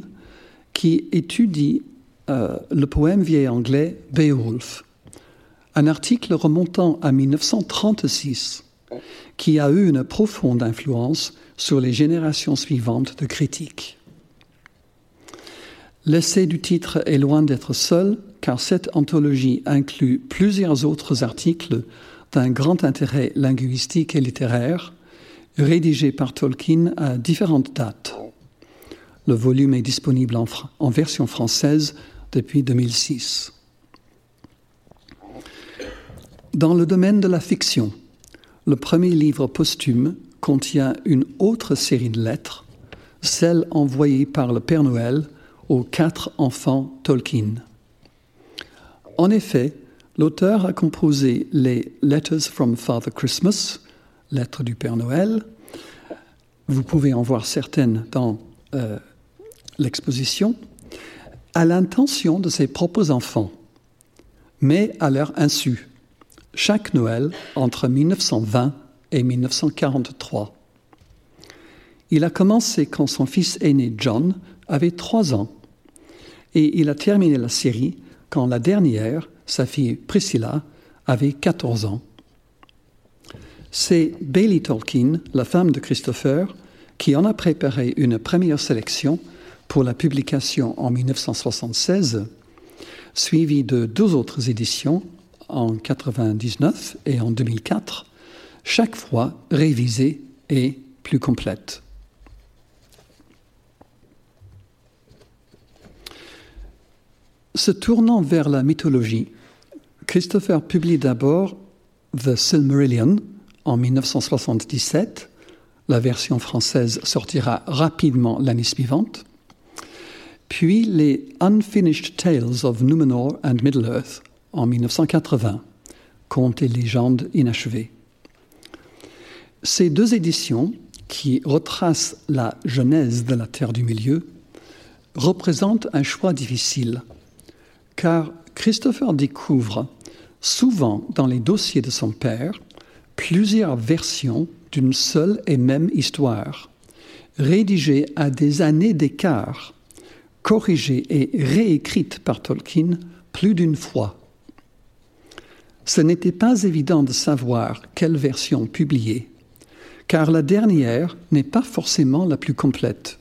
qui étudie euh, le poème vieil anglais Beowulf, un article remontant à 1936 qui a eu une profonde influence sur les générations suivantes de critiques. L'essai du titre est loin d'être seul, car cette anthologie inclut plusieurs autres articles d'un grand intérêt linguistique et littéraire, rédigés par Tolkien à différentes dates. Le volume est disponible en, version française depuis 2006. Dans le domaine de la fiction, le premier livre posthume contient une autre série de lettres, celle envoyée par le Père Noël aux quatre enfants Tolkien. En effet, l'auteur a composé les Letters from Father Christmas, lettres du Père Noël. Vous pouvez en voir certaines dans euh, l'exposition, à l'intention de ses propres enfants, mais à leur insu, chaque Noël entre 1920 et 1943. Il a commencé quand son fils aîné John avait trois ans et il a terminé la série quand la dernière, sa fille Priscilla, avait 14 ans. C'est Bailey Tolkien, la femme de Christopher, qui en a préparé une première sélection pour la publication en 1976, suivie de deux autres éditions en 1999 et en 2004, chaque fois révisée et plus complète. Se tournant vers la mythologie, Christopher publie d'abord The Silmarillion en 1977. La version française sortira rapidement l'année suivante. Puis les Unfinished Tales of Numenor and Middle-earth en 1980, contes et légendes inachevés. Ces deux éditions, qui retracent la genèse de la Terre du Milieu, représentent un choix difficile car Christopher découvre souvent dans les dossiers de son père plusieurs versions d'une seule et même histoire, rédigées à des années d'écart, corrigées et réécrites par Tolkien plus d'une fois. Ce n'était pas évident de savoir quelle version publier, car la dernière n'est pas forcément la plus complète,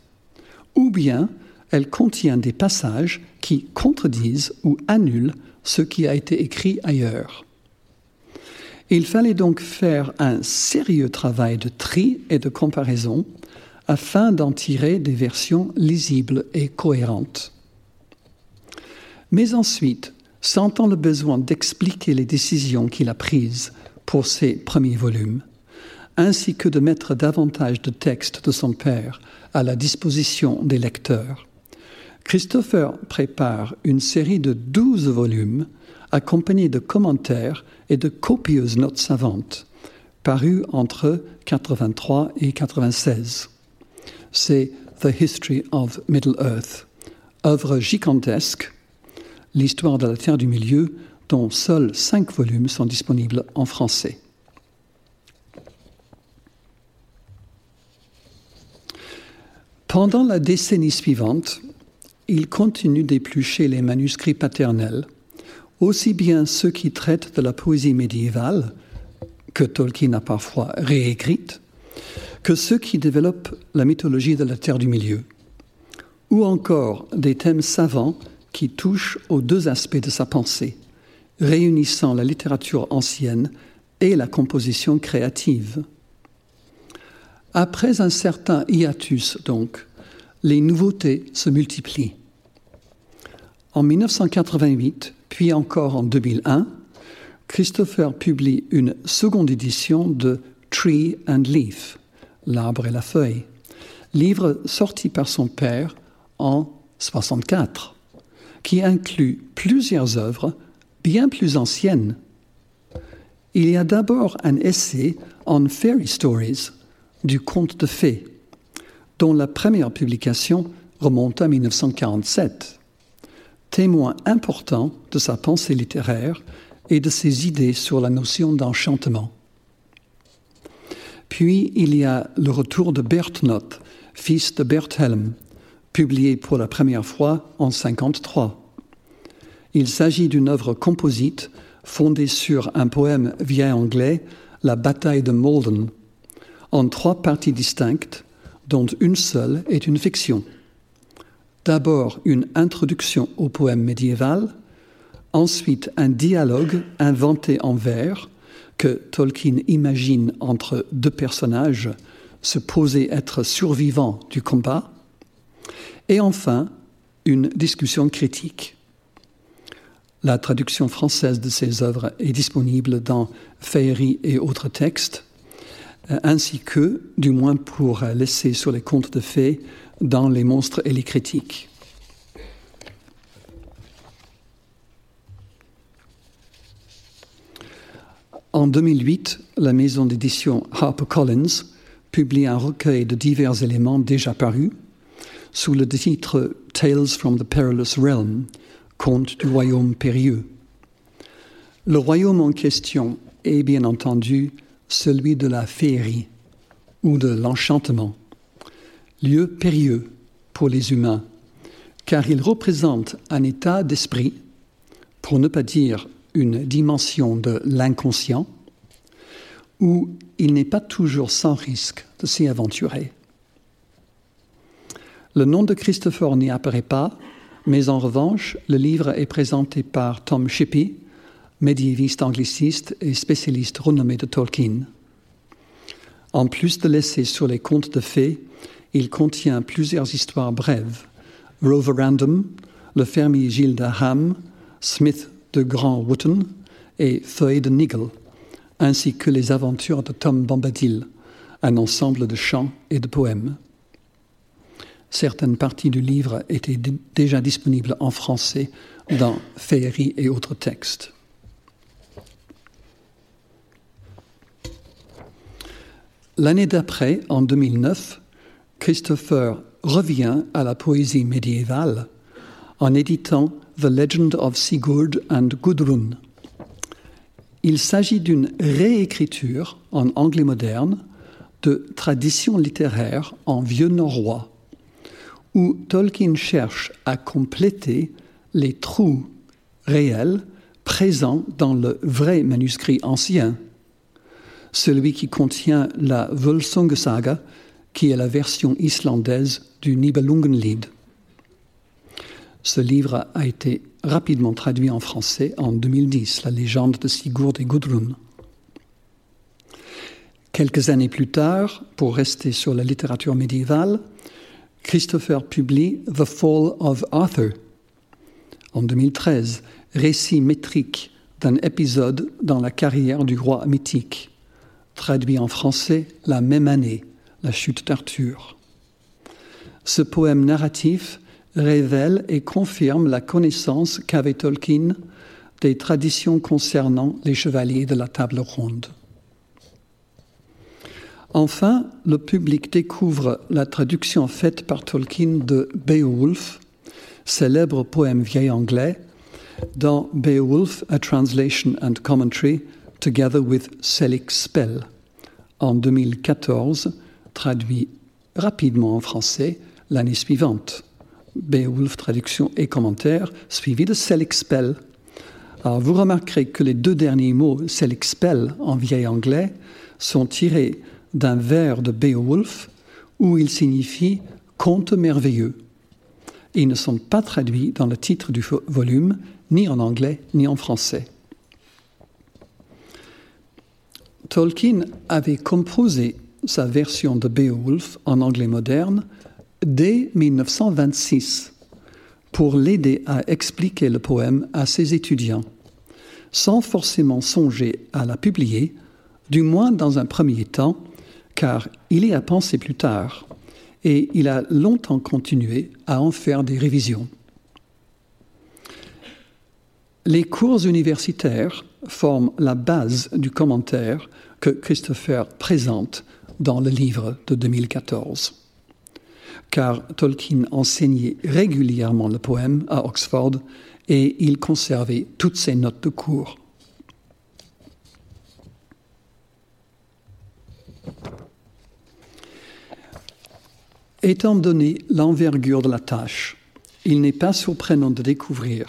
ou bien elle contient des passages qui contredisent ou annulent ce qui a été écrit ailleurs. Il fallait donc faire un sérieux travail de tri et de comparaison afin d'en tirer des versions lisibles et cohérentes. Mais ensuite, sentant le besoin d'expliquer les décisions qu'il a prises pour ses premiers volumes, ainsi que de mettre davantage de textes de son père à la disposition des lecteurs, Christopher prépare une série de douze volumes accompagnés de commentaires et de copieuses notes savantes, parus entre 83 et 96. C'est The History of Middle-earth, œuvre gigantesque, l'histoire de la Terre du Milieu, dont seuls cinq volumes sont disponibles en français. Pendant la décennie suivante, il continue d'éplucher les manuscrits paternels, aussi bien ceux qui traitent de la poésie médiévale, que Tolkien a parfois réécrite, que ceux qui développent la mythologie de la Terre du Milieu, ou encore des thèmes savants qui touchent aux deux aspects de sa pensée, réunissant la littérature ancienne et la composition créative. Après un certain hiatus, donc, les nouveautés se multiplient. En 1988, puis encore en 2001, Christopher publie une seconde édition de Tree and Leaf, L'arbre et la feuille, livre sorti par son père en 64, qui inclut plusieurs œuvres bien plus anciennes. Il y a d'abord un essai on fairy stories, du conte de fées, dont la première publication remonte à 1947, témoin important de sa pensée littéraire et de ses idées sur la notion d'enchantement. Puis il y a le retour de Bertnot, fils de Berthelm, publié pour la première fois en 1953. Il s'agit d'une œuvre composite fondée sur un poème vieil anglais, La bataille de Malden, en trois parties distinctes dont une seule est une fiction. D'abord une introduction au poème médiéval, ensuite un dialogue inventé en vers que Tolkien imagine entre deux personnages supposés être survivants du combat, et enfin une discussion critique. La traduction française de ces œuvres est disponible dans Féerie et autres textes, euh, ainsi que, du moins pour laisser sur les contes de fées, dans Les monstres et les critiques. En 2008, la maison d'édition HarperCollins publie un recueil de divers éléments déjà parus sous le titre Tales from the Perilous Realm, Contes du royaume périlleux. Le royaume en question est bien entendu celui de la féerie ou de l'enchantement, lieu périlleux pour les humains, car il représente un état d'esprit, pour ne pas dire une dimension de l'inconscient, où il n'est pas toujours sans risque de s'y aventurer. Le nom de Christopher n'y apparaît pas, mais en revanche, le livre est présenté par Tom Shippey, médiéviste angliciste et spécialiste renommé de Tolkien. En plus de l'essai sur les contes de fées, il contient plusieurs histoires brèves. Rover Random, le fermier Gilles de Ham, Smith de Grand Wotton et Feuille de Nigel, ainsi que les aventures de Tom Bombadil, un ensemble de chants et de poèmes. Certaines parties du livre étaient déjà disponibles en français dans Féerie et autres textes. L'année d'après, en 2009, Christopher revient à la poésie médiévale en éditant The Legend of Sigurd and Gudrun. Il s'agit d'une réécriture en anglais moderne de traditions littéraires en vieux norrois, où Tolkien cherche à compléter les trous réels présents dans le vrai manuscrit ancien celui qui contient la Völsungesaga, qui est la version islandaise du Nibelungenlied. Ce livre a été rapidement traduit en français en 2010, La légende de Sigurd et Gudrun. Quelques années plus tard, pour rester sur la littérature médiévale, Christopher publie The Fall of Arthur en 2013, récit métrique d'un épisode dans la carrière du roi mythique traduit en français la même année, La chute d'Arthur. Ce poème narratif révèle et confirme la connaissance qu'avait Tolkien des traditions concernant les chevaliers de la table ronde. Enfin, le public découvre la traduction faite par Tolkien de Beowulf, célèbre poème vieil anglais, dans Beowulf, A Translation and Commentary Together with Selig Spell, en 2014, traduit rapidement en français l'année suivante. Beowulf, traduction et commentaire, suivi de Selig Spell. Alors vous remarquerez que les deux derniers mots, Selig Spell en vieil anglais, sont tirés d'un vers de Beowulf où il signifie conte merveilleux. Ils ne sont pas traduits dans le titre du volume, ni en anglais, ni en français. Tolkien avait composé sa version de Beowulf en anglais moderne dès 1926 pour l'aider à expliquer le poème à ses étudiants, sans forcément songer à la publier, du moins dans un premier temps, car il y a pensé plus tard, et il a longtemps continué à en faire des révisions. Les cours universitaires forment la base du commentaire que Christopher présente dans le livre de 2014. Car Tolkien enseignait régulièrement le poème à Oxford et il conservait toutes ses notes de cours. Étant donné l'envergure de la tâche, il n'est pas surprenant de découvrir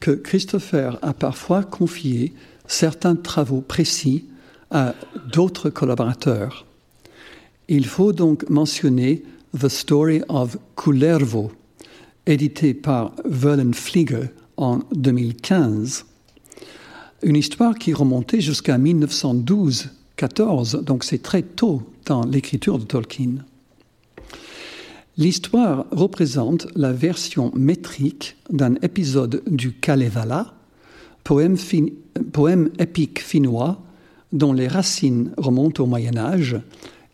que Christopher a parfois confié certains travaux précis à d'autres collaborateurs. Il faut donc mentionner The Story of Kullervo, édité par Verlen Flieger en 2015. Une histoire qui remontait jusqu'à 1912-14, donc c'est très tôt dans l'écriture de Tolkien. L'histoire représente la version métrique d'un épisode du Kalevala, poème, épique finnois dont les racines remontent au Moyen Âge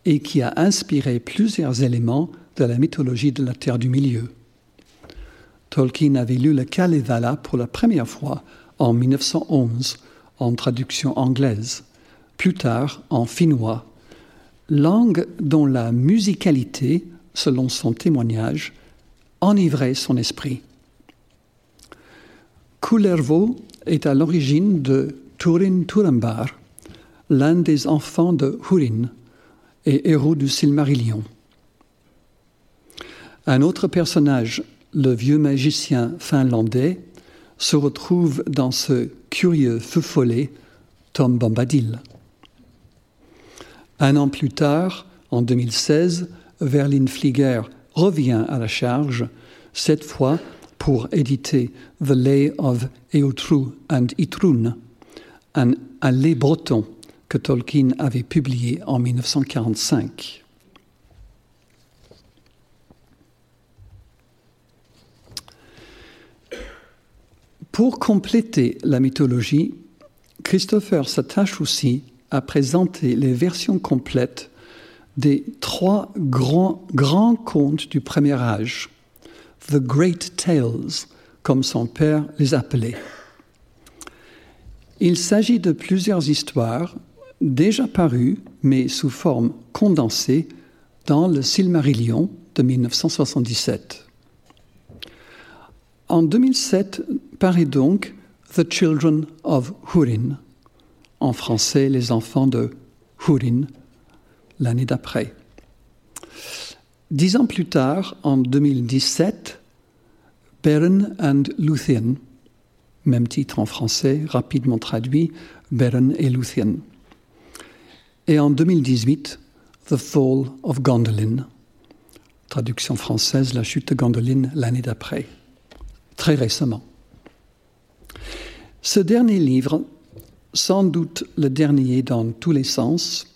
et qui a inspiré plusieurs éléments de la mythologie de la Terre du Milieu. Tolkien avait lu le Kalevala pour la première fois en 1911 en traduction anglaise, plus tard en finnois, langue dont la musicalité selon son témoignage, enivrait son esprit. Kullervo est à l'origine de Turin Turambar, l'un des enfants de Hurin et héros du Silmarillion. Un autre personnage, le vieux magicien finlandais, se retrouve dans ce curieux feu follet Tom Bombadil. Un an plus tard, en 2016, Verlin Flieger revient à la charge, cette fois pour éditer The Lay of Eotru and Itrun, un, un breton que Tolkien avait publié en 1945. Pour compléter la mythologie, Christopher s'attache aussi à présenter les versions complètes des trois grands, grands contes du premier âge, The Great Tales, comme son père les appelait. Il s'agit de plusieurs histoires déjà parues, mais sous forme condensée, dans le Silmarillion de 1977. En 2007 paraît donc The Children of Hurin, en français les enfants de Hurin, l'année d'après. Dix ans plus tard, en 2017, Beren and Luthien, même titre en français, rapidement traduit, Beren et Luthien. Et en 2018, The Fall of Gondolin, traduction française, La chute de Gondolin l'année d'après, très récemment. Ce dernier livre, sans doute le dernier dans tous les sens,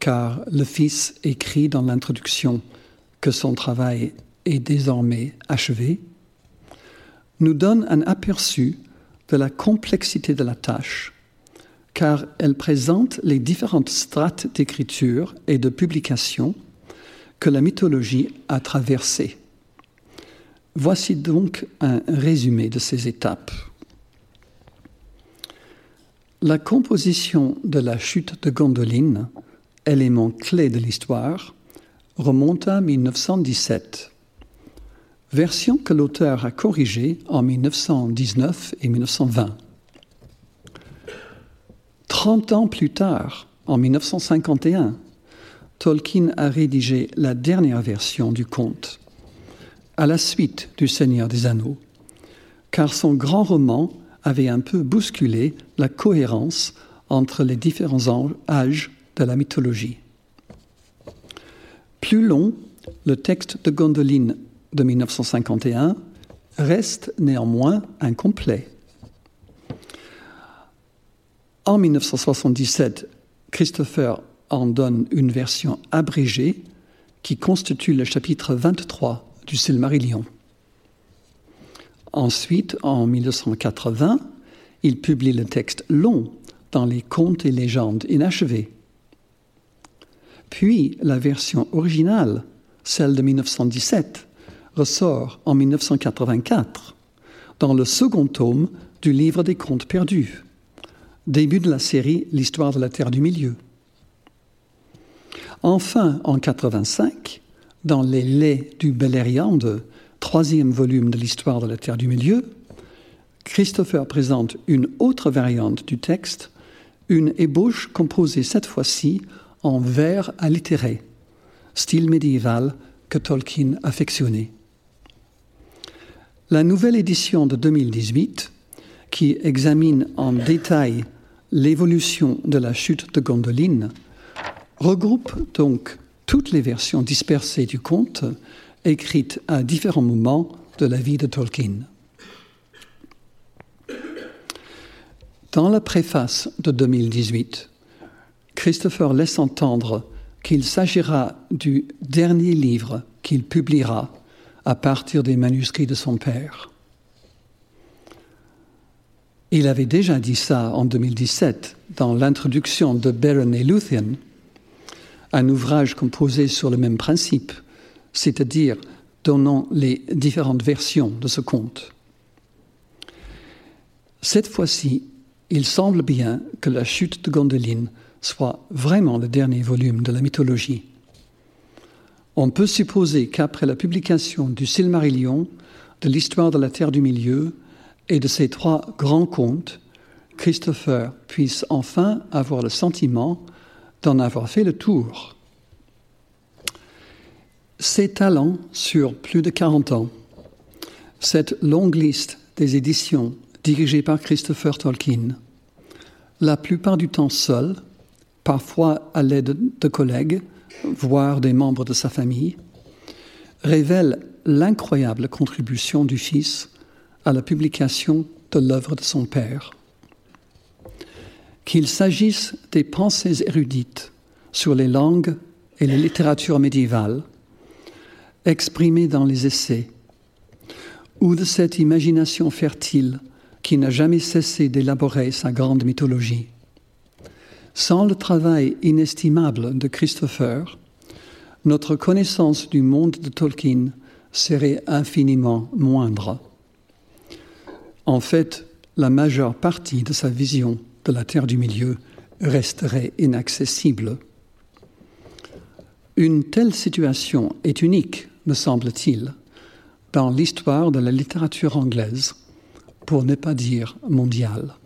car le Fils écrit dans l'introduction que son travail est désormais achevé, nous donne un aperçu de la complexité de la tâche, car elle présente les différentes strates d'écriture et de publication que la mythologie a traversées. Voici donc un résumé de ces étapes. La composition de la chute de Gondoline élément clé de l'histoire, remonte à 1917, version que l'auteur a corrigée en 1919 et 1920. Trente ans plus tard, en 1951, Tolkien a rédigé la dernière version du conte, à la suite du Seigneur des Anneaux, car son grand roman avait un peu bousculé la cohérence entre les différents âges de la mythologie. Plus long, le texte de Gondoline de 1951 reste néanmoins incomplet. En 1977, Christopher en donne une version abrégée qui constitue le chapitre 23 du Silmarillion. Ensuite, en 1980, il publie le texte long dans les contes et légendes inachevés. Puis la version originale, celle de 1917, ressort en 1984 dans le second tome du livre des contes perdus, début de la série L'histoire de la Terre du Milieu. Enfin, en 85, dans Les laits du Belériande, troisième volume de l'histoire de la Terre du Milieu, Christopher présente une autre variante du texte, une ébauche composée cette fois-ci en vers allitéré, style médiéval que Tolkien affectionnait. La nouvelle édition de 2018, qui examine en détail l'évolution de la chute de Gondoline, regroupe donc toutes les versions dispersées du conte, écrites à différents moments de la vie de Tolkien. Dans la préface de 2018, Christopher laisse entendre qu'il s'agira du dernier livre qu'il publiera à partir des manuscrits de son père. Il avait déjà dit ça en 2017 dans l'introduction de Baron et Luthien, un ouvrage composé sur le même principe, c'est-à-dire donnant les différentes versions de ce conte. Cette fois-ci, il semble bien que la chute de Gondoline soit vraiment le dernier volume de la mythologie. On peut supposer qu'après la publication du Silmarillion, de l'histoire de la Terre du Milieu et de ces trois grands contes, Christopher puisse enfin avoir le sentiment d'en avoir fait le tour. Ses talents sur plus de 40 ans, cette longue liste des éditions dirigées par Christopher Tolkien, la plupart du temps seul, parfois à l'aide de collègues, voire des membres de sa famille, révèle l'incroyable contribution du Fils à la publication de l'œuvre de son Père. Qu'il s'agisse des pensées érudites sur les langues et les littératures médiévales, exprimées dans les essais, ou de cette imagination fertile qui n'a jamais cessé d'élaborer sa grande mythologie. Sans le travail inestimable de Christopher, notre connaissance du monde de Tolkien serait infiniment moindre. En fait, la majeure partie de sa vision de la Terre du Milieu resterait inaccessible. Une telle situation est unique, me semble-t-il, dans l'histoire de la littérature anglaise, pour ne pas dire mondiale.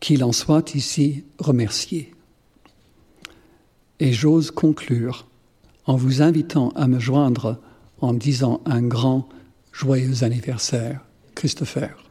Qu'il en soit ici remercié. Et j'ose conclure en vous invitant à me joindre en disant un grand joyeux anniversaire, Christopher.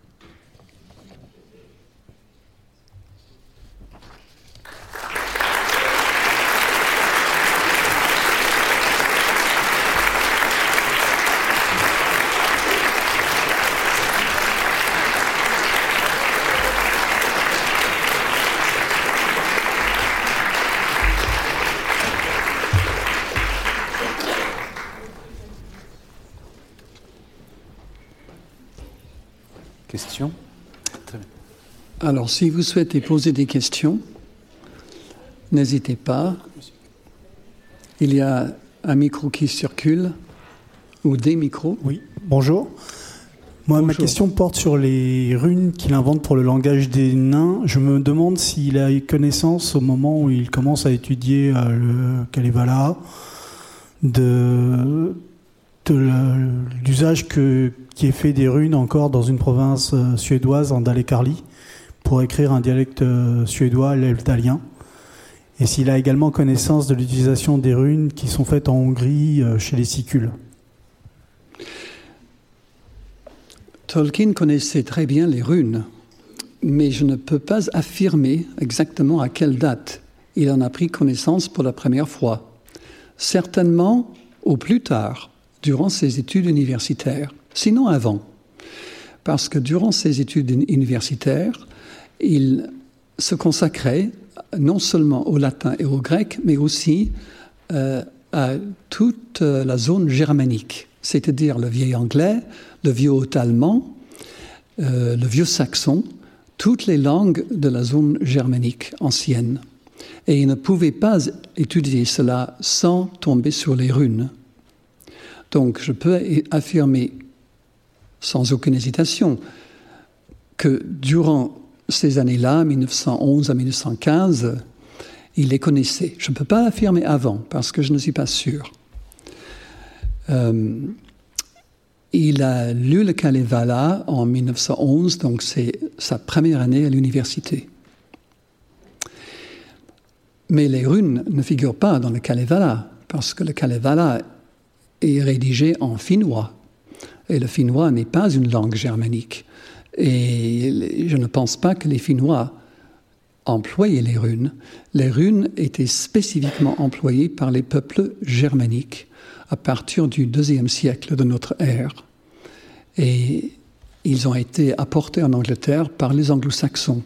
Alors, si vous souhaitez poser des questions, n'hésitez pas. Il y a un micro qui circule, ou des micros. Oui, bonjour. Moi, ma question porte sur les runes qu'il invente pour le langage des nains. Je me demande s'il a eu connaissance au moment où il commence à étudier euh, le Kalevala de, l'usage qui est fait des runes encore dans une province euh, suédoise en Dalekarli pour écrire un dialecte euh, suédois, l'elfdalien. Et s'il a également connaissance de l'utilisation des runes qui sont faites en Hongrie euh, chez les Sicules. Tolkien connaissait très bien les runes, mais je ne peux pas affirmer exactement à quelle date il en a pris connaissance pour la première fois. Certainement au plus tard, durant ses études universitaires, sinon avant. Parce que durant ses études universitaires, il se consacrait non seulement au latin et au grec, mais aussi euh, à toute la zone germanique, c'est-à-dire le vieil anglais, le vieux allemand, euh, le vieux saxon, toutes les langues de la zone germanique ancienne. Et il ne pouvait pas étudier cela sans tomber sur les runes. Donc je peux affirmer sans aucune hésitation que durant ces années-là, 1911 à 1915, il les connaissait. Je ne peux pas l'affirmer avant parce que je ne suis pas sûr. Euh, il a lu le Kalevala en 1911, donc c'est sa première année à l'université. Mais les runes ne figurent pas dans le Kalevala, parce que le Kalevala est rédigé en finnois. Et le finnois n'est pas une langue germanique. Et je ne pense pas que les Finnois employaient les runes. Les runes étaient spécifiquement employées par les peuples germaniques à partir du deuxième siècle de notre ère. Et ils ont été apportés en Angleterre par les anglo-saxons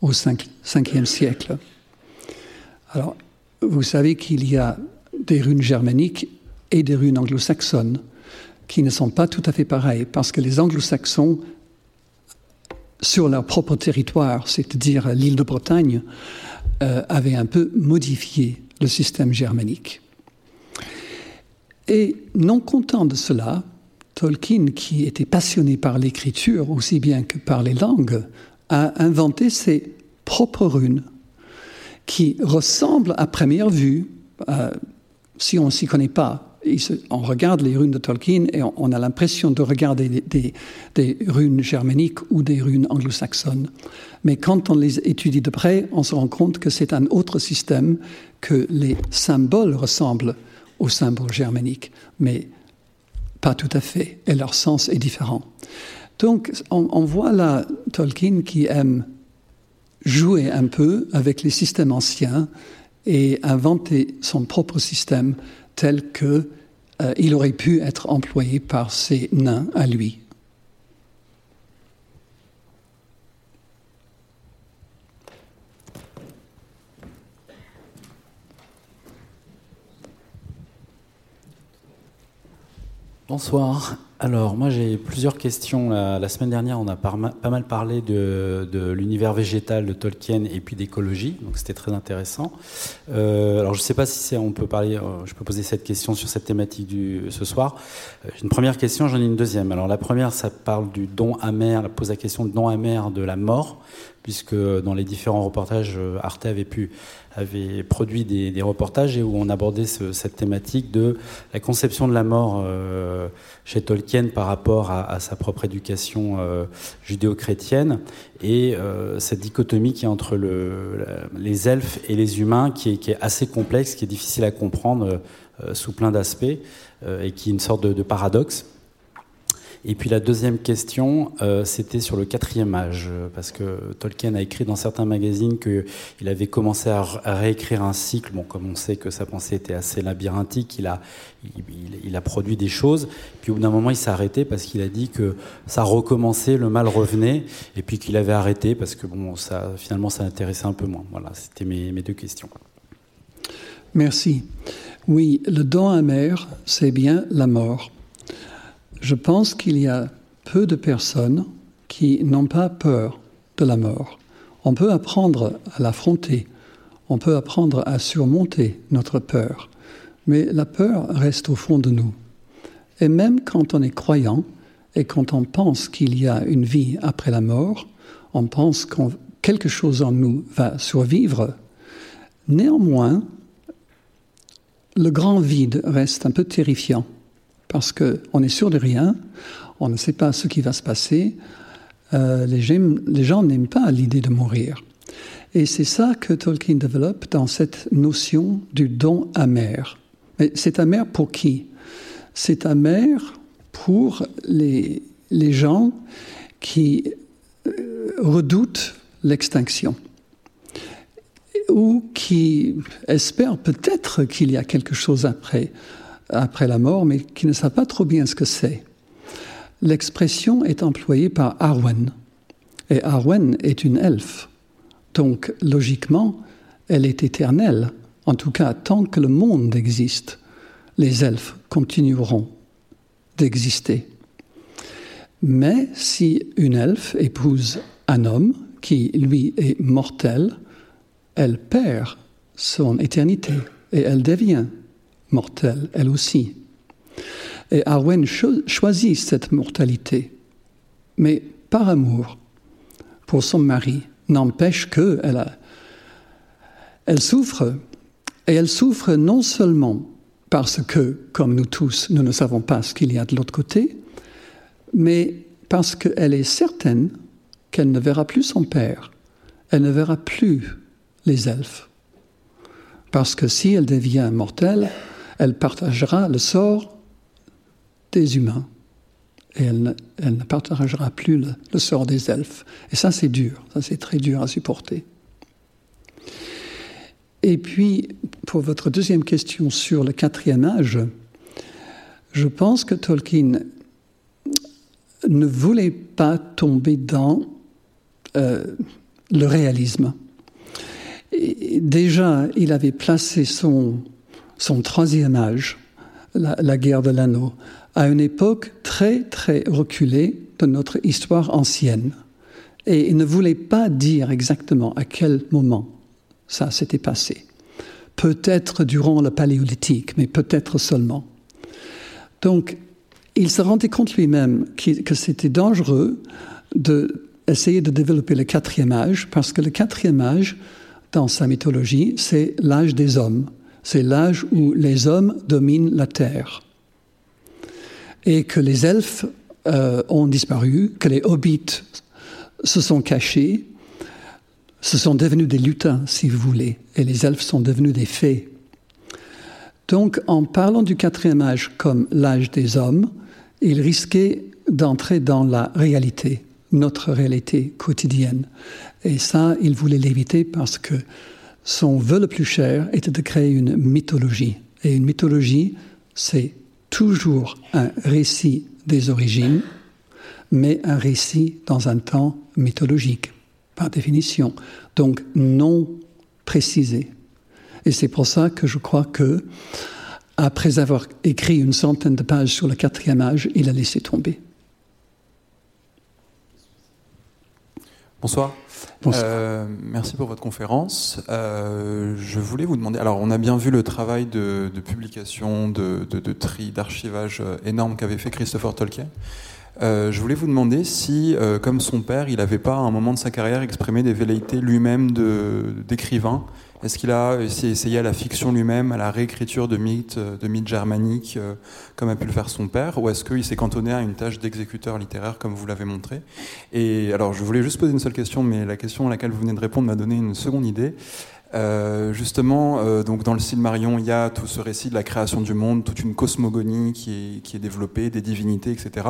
au 5e siècle. Alors, vous savez qu'il y a des runes germaniques et des runes anglo-saxonnes qui ne sont pas tout à fait pareilles, parce que les anglo-saxons sur leur propre territoire, c'est-à-dire l'île de Bretagne, euh, avait un peu modifié le système germanique. Et non content de cela, Tolkien, qui était passionné par l'écriture aussi bien que par les langues, a inventé ses propres runes qui ressemblent à première vue, euh, si on ne s'y connaît pas, on regarde les runes de Tolkien et on, a l'impression de regarder des, runes germaniques ou des runes anglo-saxonnes. Mais quand on les étudie de près, on se rend compte que c'est un autre système, que les symboles ressemblent aux symboles germaniques, mais pas tout à fait, et leur sens est différent. Donc on, voit là Tolkien qui aime joué un peu avec les systèmes anciens et inventé son propre système tel que euh, il aurait pu être employé par ces nains à lui. Bonsoir. Alors, moi j'ai plusieurs questions. La, semaine dernière, on a pas mal parlé de, l'univers végétal de Tolkien et puis d'écologie, donc c'était très intéressant. Euh, alors, je ne sais pas si on peut parler, euh, je peux poser cette question sur cette thématique du, ce soir. Euh, une première question, j'en ai une deuxième. Alors, la première, ça parle du don amer, pose la question du don amer de la mort, puisque dans les différents reportages, Arte avait pu avait produit des, reportages et où on abordait cette thématique de la conception de la mort euh, chez Tolkien par rapport à, sa propre éducation euh, judéo-chrétienne et euh, cette dichotomie qui est entre le, les elfes et les humains qui est, qui est, assez complexe, qui est difficile à comprendre sous plein d'aspects et qui est une sorte de paradoxe. Et puis la deuxième question, euh, c'était sur le quatrième âge, parce que Tolkien a écrit dans certains magazines qu'il avait commencé à, réécrire un cycle. Bon, comme on sait que sa pensée était assez labyrinthique, il a, il, a produit des choses. Puis au bout d'un moment, il s'est arrêté parce qu'il a dit que ça recommençait, le mal revenait, et puis qu'il avait arrêté parce que bon, ça, finalement, ça intéressait un peu moins. Voilà, c'était mes, mes deux questions. Merci. Oui, le don amer, c'est bien la mort je pense qu'il y a peu de personnes qui n'ont pas peur de la mort. On peut apprendre à l'affronter, on peut apprendre à surmonter notre peur, mais la peur reste au fond de nous. Et même quand on est croyant et quand on pense qu'il y a une vie après la mort, on pense que quelque chose en nous va survivre, néanmoins, le grand vide reste un peu terrifiant parce qu'on est sûr de rien, on ne sait pas ce qui va se passer. Euh, les, gens, n'aiment pas l'idée de mourir. Et c'est ça que Tolkien développe dans cette notion du don amer. Mais c'est amer pour qui? C'est amer pour les, les gens qui euh, redoutent l'extinction ou qui espèrent peut-être qu'il y a quelque chose après après la mort, mais qui ne savent pas trop bien ce que c'est. L'expression est employée par Arwen. Et Arwen est une elfe. Donc, logiquement, elle est éternelle. En tout cas, tant que le monde existe, les elfes continueront d'exister. Mais si une elfe épouse un homme qui, lui, est mortel, elle perd son éternité et elle devient mortelle, elle aussi. Et Arwen choisit cette mortalité, mais par amour pour son mari, n'empêche qu'elle elle souffre, et elle souffre non seulement parce que, comme nous tous, nous ne savons pas ce qu'il y a de l'autre côté, mais parce qu'elle est certaine qu'elle ne verra plus son père, elle ne verra plus les elfes. Parce que si elle devient mortelle, elle partagera le sort des humains et elle ne, partagera plus le, sort des elfes. Et ça, c'est dur, ça, c'est très dur à supporter. Et puis, pour votre deuxième question sur le quatrième âge, je pense que Tolkien ne voulait pas tomber dans euh, le réalisme. déjà, il avait placé son, son troisième âge, la, guerre de l'anneau, à une époque très très reculée de notre histoire ancienne. Et il ne voulait pas dire exactement à quel moment ça s'était passé. Peut-être durant le paléolithique, mais peut-être seulement. Donc, il se rendait compte lui-même que c'était dangereux d'essayer de développer le quatrième âge, parce que le quatrième âge, dans sa mythologie, c'est l'âge des hommes c'est l'âge où les hommes dominent la Terre. Et que les elfes euh, ont disparu, que les hobbits se sont cachés, ce sont devenus des lutins, si vous voulez, et les elfes sont devenus des fées. Donc, en parlant du quatrième âge comme l'âge des hommes, il risquait d'entrer dans la réalité, notre réalité quotidienne. Et ça, il voulait l'éviter parce que son vœu le plus cher était de créer une mythologie. Et une mythologie, c'est toujours un récit des origines, mais un récit dans un temps mythologique, par définition, donc non précisé. Et c'est pour ça que je crois que, après avoir écrit une centaine de pages sur le quatrième âge, il a laissé tomber. Bonsoir. Euh, merci pour votre conférence. Euh, je voulais vous demander, alors on a bien vu le travail de, publication, de, tri, d'archivage euh, énorme qu'avait fait Christopher Tolkien. je voulais vous demander si, comme son père, il n'avait pas à un moment de sa carrière exprimé des velléités lui-même d'écrivain est-ce qu'il a essayé à la fiction lui-même, à la réécriture de mythes, de mythes germaniques, euh, comme a pu le faire son père, ou est-ce qu'il s'est cantonné à une tâche d'exécuteur littéraire, comme vous l'avez montré? Et alors, je voulais juste poser une seule question, mais la question à laquelle vous venez de répondre m'a donné une seconde idée. Euh, justement, euh, donc dans le Silmarion, il y a tout ce récit de la création du monde, toute une cosmogonie qui est, qui est développée, des divinités, etc.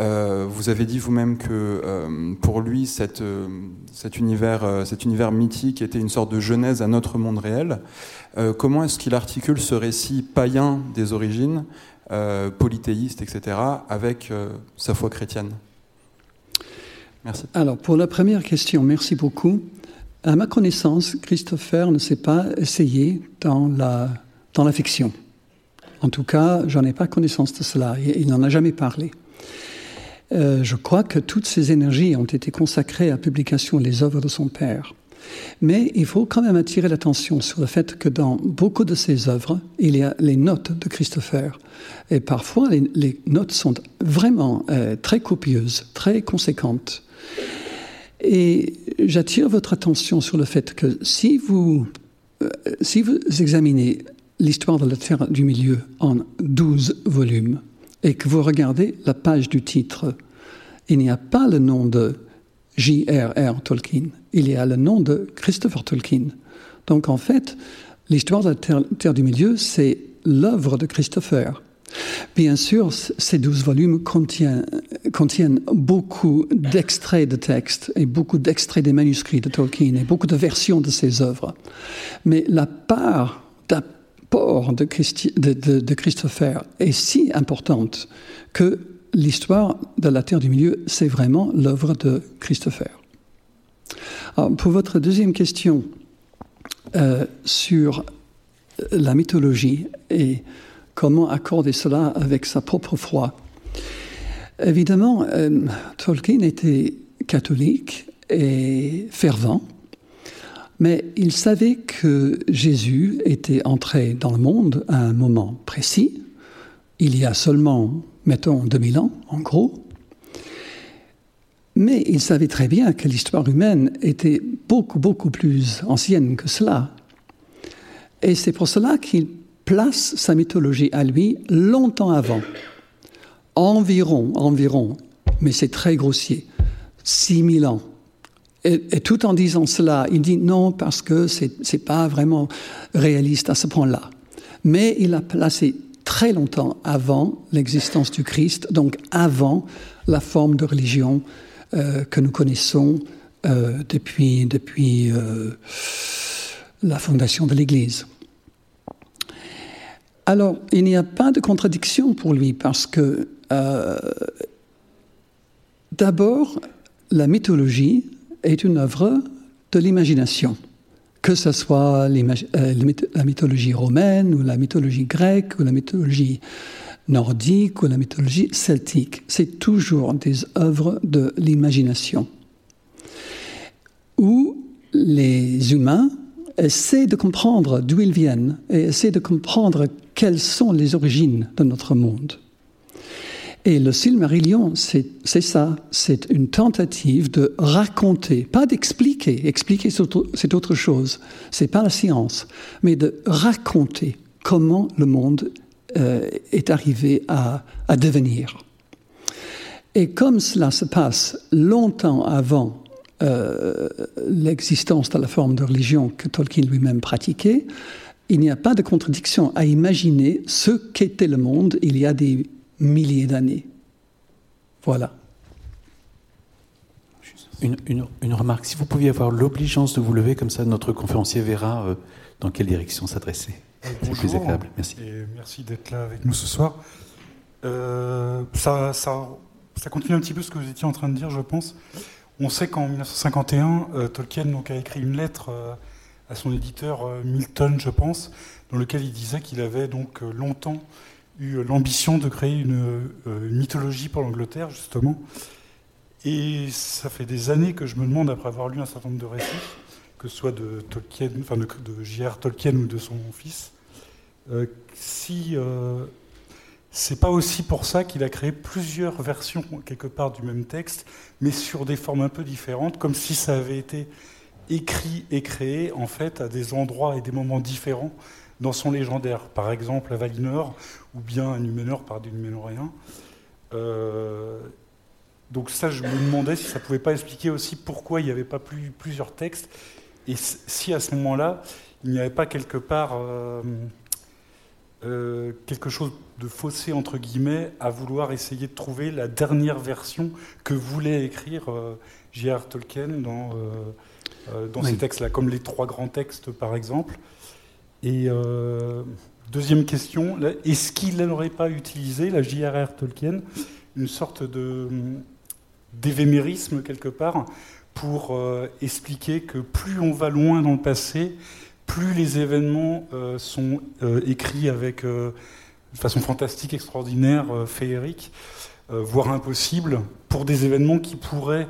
Euh, vous avez dit vous-même que euh, pour lui, euh, cet, univers, cet univers mythique était une sorte de genèse à notre monde réel. comment est-ce qu'il articule ce récit païen des origines, polythéiste, etc., avec sa foi chrétienne? Merci. Alors, pour la première question, merci beaucoup. À ma connaissance, Christopher ne s'est pas essayé dans la, dans la fiction. En tout cas, j'en ai pas connaissance de cela. Il n'en a jamais parlé. Euh, je crois que toutes ces énergies ont été consacrées à la publication des œuvres de son père. Mais il faut quand même attirer l'attention sur le fait que dans beaucoup de ses œuvres, il y a les notes de Christopher. Et parfois, les, notes sont vraiment euh, très copieuses, très conséquentes. Et j'attire votre attention sur le fait que si vous, euh, si vous examinez l'histoire de la Terre du Milieu en 12 volumes, et que vous regardez la page du titre, il n'y a pas le nom de J.R.R. Tolkien, il y a le nom de Christopher Tolkien. Donc en fait, l'histoire de la Terre, du Milieu, c'est l'œuvre de Christopher. Bien sûr, ces douze volumes contiennent, contiennent beaucoup d'extraits de textes et beaucoup d'extraits des manuscrits de Tolkien et beaucoup de versions de ses œuvres. Mais la part port de, Christopher est si importante que l'histoire de la Terre du Milieu, c'est vraiment l'œuvre de Christopher. pour votre deuxième question euh, sur la mythologie et comment accorder cela avec sa propre foi, évidemment, euh, Tolkien était catholique et fervent. Mais il savait que Jésus était entré dans le monde à un moment précis, il y a seulement, mettons, 2000 ans, en gros. Mais il savait très bien que l'histoire humaine était beaucoup, beaucoup plus ancienne que cela. Et c'est pour cela qu'il place sa mythologie à lui longtemps avant. Environ, environ, mais c'est très grossier, 6000 ans et, tout en disant cela, il dit non parce que c'est n'est pas vraiment réaliste à ce point-là. Mais il a placé très longtemps avant l'existence du Christ, donc avant la forme de religion euh, que nous connaissons euh, depuis, depuis euh, la fondation de l'Église. Alors, il n'y a pas de contradiction pour lui parce que, d'abord, la mythologie est une œuvre de l'imagination, que ce soit euh, la mythologie romaine ou la mythologie grecque ou la mythologie nordique ou la mythologie celtique. C'est toujours des œuvres de l'imagination, où les humains essaient de comprendre d'où ils viennent et essaient de comprendre quelles sont les origines de notre monde. Et le Silmarillion, c'est ça, c'est une tentative de raconter, pas d'expliquer, expliquer, c'est autre chose, c'est pas la science, mais de raconter comment le monde euh, est arrivé à, devenir. Et comme cela se passe longtemps avant euh, l'existence de la forme de religion que Tolkien lui-même pratiquait, il n'y a pas de contradiction à imaginer ce qu'était le monde. Il y a des milliers d'années. Voilà. Une, une, remarque, si vous pouviez avoir l'obligeance de vous lever, comme ça notre conférencier verra euh, dans quelle direction s'adresser. Euh, C'est plus agréable. Merci. Et merci d'être là avec nous ce soir. Euh, ça, ça, ça, continue un petit peu ce que vous étiez en train de dire, je pense. On sait qu'en 1951, Tolkien donc, a écrit une lettre à son éditeur Milton, je pense, dans lequel il disait qu'il avait donc longtemps eu l'ambition de créer une, une mythologie pour l'Angleterre, justement. Et ça fait des années que je me demande, après avoir lu un certain nombre de récits, que ce soit de Tolkien, enfin de, J.R. Tolkien ou de son fils, euh, si euh, c'est pas aussi pour ça qu'il a créé plusieurs versions quelque part du même texte, mais sur des formes un peu différentes, comme si ça avait été écrit et créé en fait à des endroits et des moments différents dans son légendaire. Par exemple, à Valinor, ou bien à Numénor par des Numénoréens. Euh, donc ça, je me demandais si ça ne pouvait pas expliquer aussi pourquoi il n'y avait pas plus, plusieurs textes, et si à ce moment-là, il n'y avait pas quelque part euh, euh, quelque chose de faussé, entre guillemets, à vouloir essayer de trouver la dernière version que voulait écrire J.R. Tolkien dans, dans ces textes-là, comme les trois grands textes, par exemple. Et deuxième question, est-ce qu'il n'aurait pas utilisé, la J.R.R. Tolkien, une sorte de d'évémérisme quelque part pour euh, expliquer que plus on va loin dans le passé, plus les événements euh, sont euh, écrits avec de façon fantastique, extraordinaire, féerique, voire impossible, pour des événements qui pourraient,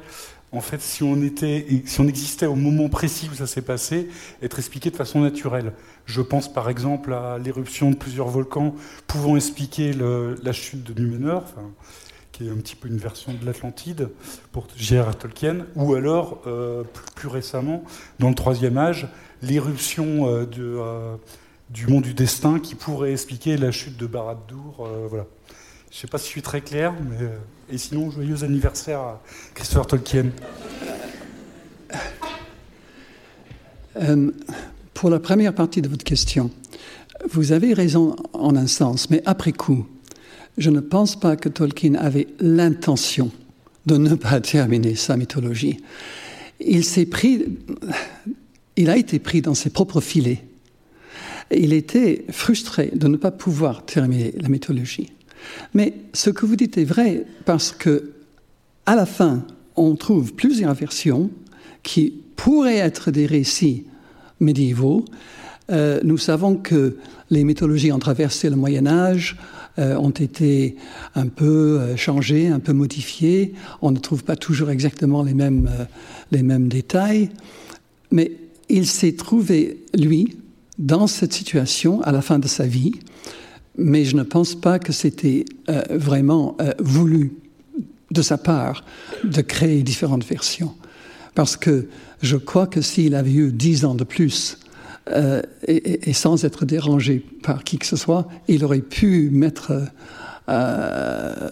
en fait, si on, était, si on existait au moment précis où ça s'est passé, être expliqués de façon naturelle. Je pense par exemple à l'éruption de plusieurs volcans pouvant expliquer la chute de Numénor. Enfin, qui est un petit peu une version de l'Atlantide pour J.R.R. Tolkien, ou alors, euh, plus, récemment, dans le Troisième Âge, l'éruption euh, euh, du monde du destin qui pourrait expliquer la chute de Barad-dûr. voilà. Je ne sais pas si je suis très clair, mais et sinon, joyeux anniversaire à Christopher Tolkien. pour la première partie de votre question, vous avez raison en un sens, mais après coup, je ne pense pas que Tolkien avait l'intention de ne pas terminer sa mythologie. Il s'est pris, il a été pris dans ses propres filets. Il était frustré de ne pas pouvoir terminer la mythologie. Mais ce que vous dites est vrai parce que, à la fin, on trouve plusieurs versions qui pourraient être des récits médiévaux. Euh, nous savons que les mythologies ont traversé le Moyen Âge, euh, ont été un peu euh, changés, un peu modifiés. On ne trouve pas toujours exactement les mêmes, les mêmes détails. Mais il s'est trouvé, lui, dans cette situation à la fin de sa vie, mais je ne pense pas que c'était vraiment voulu de sa part de créer différentes versions. Parce que je crois que s'il avait eu dix ans de plus euh, et, sans être dérangé par qui que ce soit, il aurait pu mettre euh,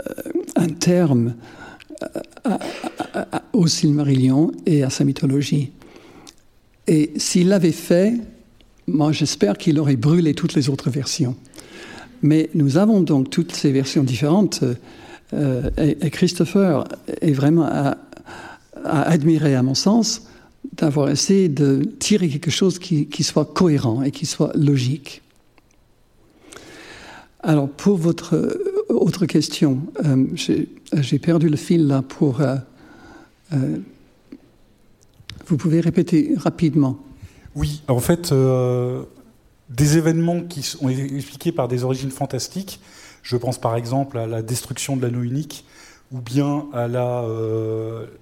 un terme euh, au Silmarillion et à sa mythologie. Et s'il l'avait fait, moi j'espère qu'il aurait brûlé toutes les autres versions. Mais nous avons donc toutes ces versions différentes. et, Christopher est vraiment à admirer, à mon sens, d'avoir essayé de tirer quelque chose qui, soit cohérent et qui soit logique. Alors, pour votre euh, autre question, euh, j'ai perdu le fil là pour... Euh, vous pouvez répéter rapidement Oui, en fait, des événements qui sont expliqués par des origines fantastiques, je pense par exemple à la destruction de l'anneau unique, ou bien à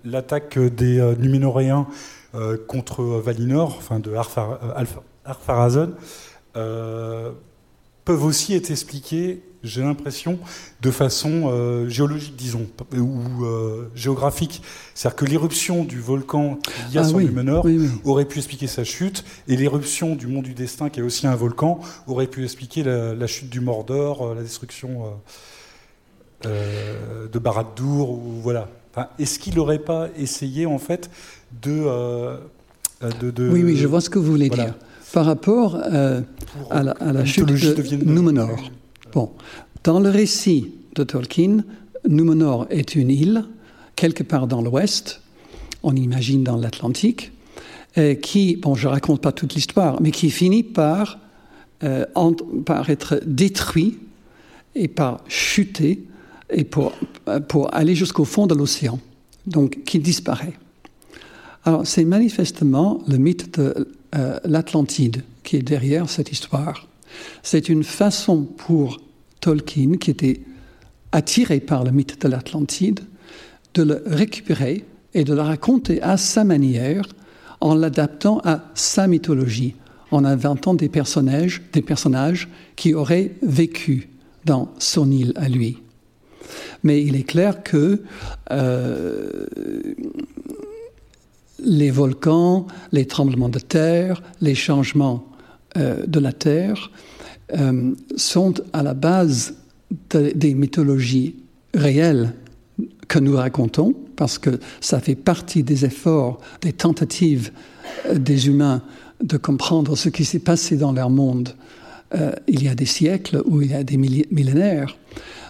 l'attaque des Numénoréens euh, contre Valinor, enfin de Arpharazon, euh, peuvent aussi être expliqués, j'ai l'impression, de façon euh, géologique, disons, ou géographique. C'est-à-dire que l'éruption du volcan qu'il y a ah sur Numenor aurait pu expliquer sa chute, et l'éruption du mont du destin, qui est aussi un volcan, aurait pu expliquer la, chute du Mordor, la destruction de Barad-dûr, ou voilà. Est-ce qu'il n'aurait pas essayé, en fait, euh, de, de, Oui, oui, je vois ce que vous voulez dire. Par rapport euh, à, la, chute de Numenor. Bon, dans le récit de Tolkien, Numenor est une île, quelque part dans l'ouest, on imagine dans l'Atlantique, qui, bon, je raconte pas toute l'histoire, mais qui finit par, par être détruit et par chuter et pour, pour aller jusqu'au fond de l'océan, donc qui disparaît. Alors c'est manifestement le mythe de l'Atlantide qui est derrière cette histoire. C'est une façon pour Tolkien, qui était attiré par le mythe de l'Atlantide, de le récupérer et de le raconter à sa manière en l'adaptant à sa mythologie, en inventant des personnages, des personnages qui auraient vécu dans son île à lui. Mais il est clair que euh, les volcans, les tremblements de terre, les changements euh, de la terre euh, sont à la base des mythologies réelles que nous racontons, parce que ça fait partie des efforts, des tentatives euh, des humains de comprendre ce qui s'est passé dans leur monde il y a des siècles ou il y a des millénaires.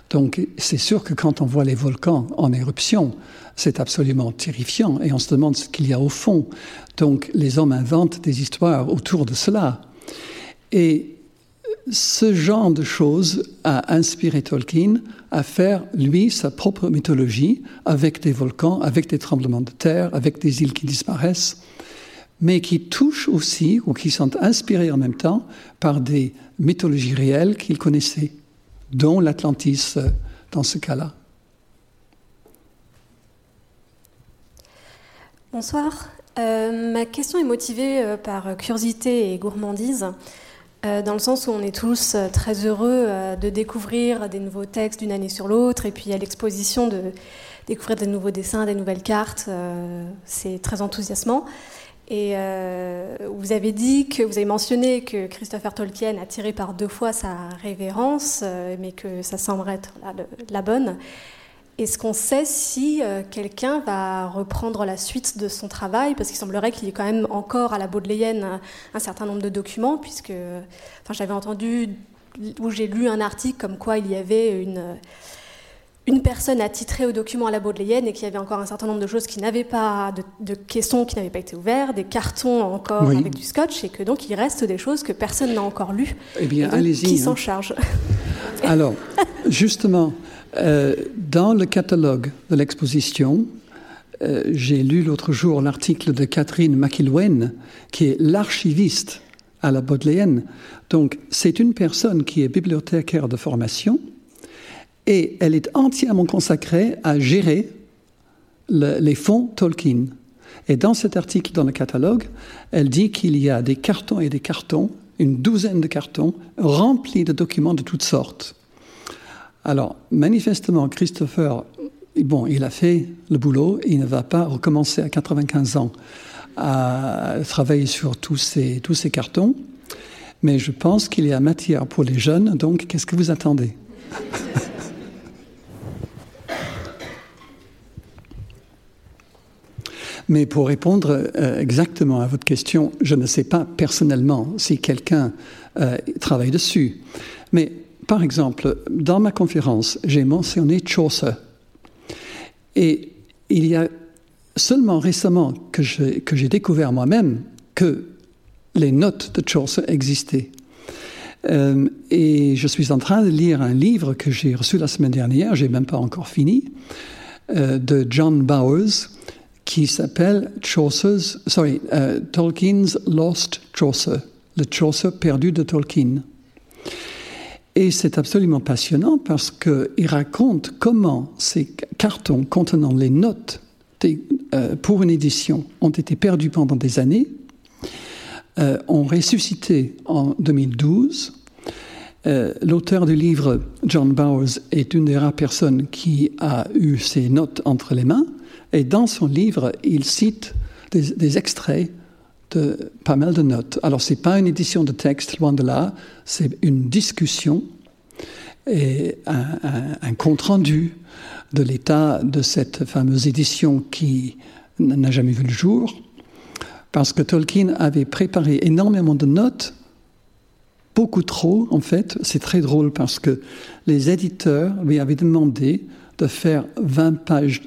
Donc c'est sûr que quand on voit les volcans en éruption, c'est absolument terrifiant et on se demande ce qu'il y a au fond. Donc les hommes inventent des histoires autour de cela. Et ce genre de choses a inspiré Tolkien à faire, lui, sa propre mythologie avec des volcans, avec des tremblements de terre, avec des îles qui disparaissent, mais qui touchent aussi, ou qui sont inspirés en même temps, par des mythologies réelles qu'il connaissait, dont l'Atlantis euh, dans ce cas-là. Bonsoir. Euh, ma question est motivée euh, par curiosité et gourmandise. Euh, dans le sens où on est tous très heureux de découvrir des nouveaux textes d'une année sur l'autre, et puis à l'exposition de découvrir des nouveaux dessins, des nouvelles cartes, c'est très enthousiasmant. Et vous avez dit que vous avez mentionné que Christopher Tolkien a tiré par deux fois sa révérence, mais que ça semble être la bonne. Est-ce qu'on sait si euh, quelqu'un va reprendre la suite de son travail? Parce qu'il semblerait qu'il y ait quand même encore à la Baudelaire un, certain nombre de documents, puisque enfin, j'avais entendu ou j'ai lu un article comme quoi il y avait une, une personne attitrée aux documents à la Baudelaire et qu'il y avait encore un certain nombre de choses qui n'avaient pas, de, de, caissons qui n'avaient pas été ouverts, des cartons encore avec du scotch, et que donc il reste des choses que personne n'a encore lues. Eh bien, allez-y. Qui s'en hein. charge Alors, justement. Euh, dans le catalogue de l'exposition, euh, j'ai lu l'autre jour l'article de Catherine McIlwain, qui est l'archiviste à la Bodleienne. Donc, c'est une personne qui est bibliothécaire de formation et elle est entièrement consacrée à gérer les fonds Tolkien. Et dans cet article dans le catalogue, elle dit qu'il y a des cartons et des cartons, une douzaine de cartons, remplis de documents de toutes sortes. Alors, manifestement, Christopher, bon, il a fait le boulot, il ne va pas recommencer à 95 ans à travailler sur tous ces, cartons, mais je pense qu'il y a matière pour les jeunes, donc qu'est-ce que vous attendez? Mais pour répondre euh, exactement à votre question, je ne sais pas personnellement si quelqu'un euh, travaille dessus. Mais par exemple, dans ma conférence, j'ai mentionné Chaucer. Et il y a seulement récemment que j'ai découvert moi-même que les notes de Chaucer existaient. Euh, et je suis en train de lire un livre que j'ai reçu la semaine dernière, j'ai même pas encore fini, euh, de John Bowers, qui s'appelle Chaucer's, sorry, euh, Tolkien's Lost Chaucer, le Chaucer perdu de Tolkien. Et c'est absolument passionnant parce qu'il raconte comment ces cartons contenant les notes euh, pour une édition ont été perdus pendant des années, euh, ont ressuscité en 2012. Euh, l'auteur du livre, John Bowers, est une des rares personnes qui a eu ces notes entre les mains. Et dans son livre, il cite des, des extraits pas mal de notes. Alors, ce n'est pas une édition de texte, loin de là, c'est une discussion et un, compte-rendu de l'état de cette fameuse édition qui n'a jamais vu le jour, parce que Tolkien avait préparé énormément de notes, beaucoup trop en fait. C'est très drôle parce que les éditeurs lui avaient demandé de faire 20 pages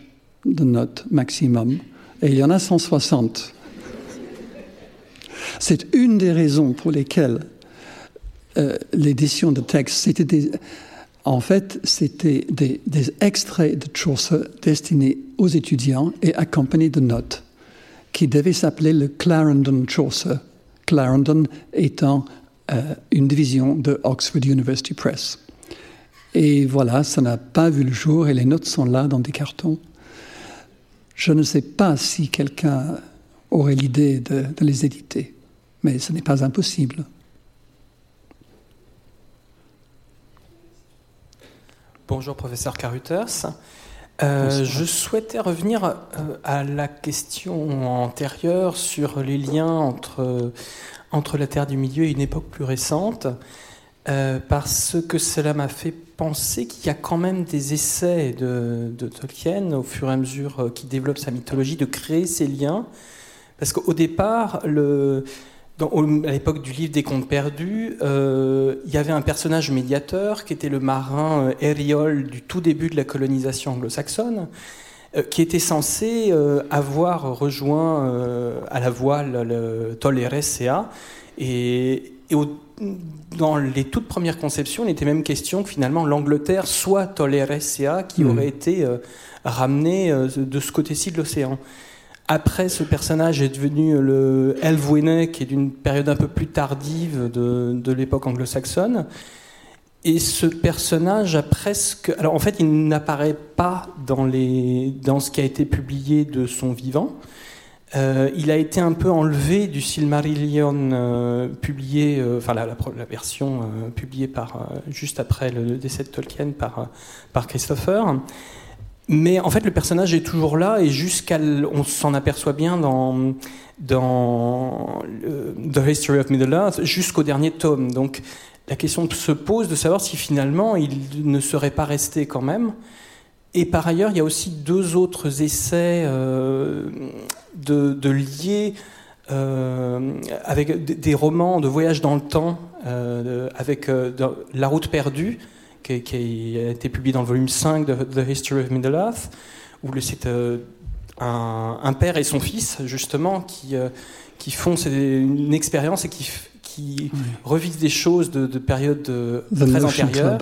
de notes maximum Et il y en a 160. C'est une des raisons pour lesquelles euh, l'édition de texte, c'était des, en fait, c'était des, extraits de Chaucer destinés aux étudiants et accompagnés de notes qui devaient s'appeler le Clarendon Chaucer, Clarendon étant euh, une division de Oxford University Press. Et voilà, ça n'a pas vu le jour et les notes sont là dans des cartons. Je ne sais pas si quelqu'un aurait l'idée de les éditer, mais ce n'est pas impossible. Bonjour, professeur Carruthers. Euh, je souhaitais revenir euh, à la question antérieure sur les liens entre, entre la Terre du Milieu et une époque plus récente, euh, parce que cela m'a fait penser qu'il y a quand même des essais de, Tolkien, au fur et à mesure qu'il développe sa mythologie, de créer ces liens. Parce qu'au départ, le, à l'époque du livre des contes perdus, euh, il y avait un personnage médiateur qui était le marin euh, Eriol du tout début de la colonisation anglo-saxonne, qui était censé avoir rejoint à la voile le Toleresea. Et, et au, dans les toutes premières conceptions, il était même question que finalement l'Angleterre soit Toleresea qui hmm. aurait été euh, ramené euh, de ce côté-ci de l'océan. Après, ce personnage est devenu le Elfwine, qui est d'une période un peu plus tardive de, de l'époque anglo-saxonne. Et ce personnage a presque. Alors en fait, il n'apparaît pas dans, les, dans ce qui a été publié de son vivant. Euh, il a été un peu enlevé du Silmarillion euh, publié, euh, enfin la, version publiée par, juste après le décès de Tolkien par, par Christopher. Mais en fait, le personnage est toujours là et jusqu'à, on s'en aperçoit bien dans, dans The History of Middle Earth jusqu'au dernier tome. Donc, la question se pose de savoir si finalement il ne serait pas resté quand même. Et par ailleurs, il y a aussi deux autres essais euh, de, lier euh, avec des romans de voyage dans le temps, euh, avec La route perdue, qui, a été publié dans le volume 5 de The History of Middle-earth, où c'est un, père et son fils, justement, qui, qui font une expérience et qui, qui revivent des choses de, de périodes très antérieures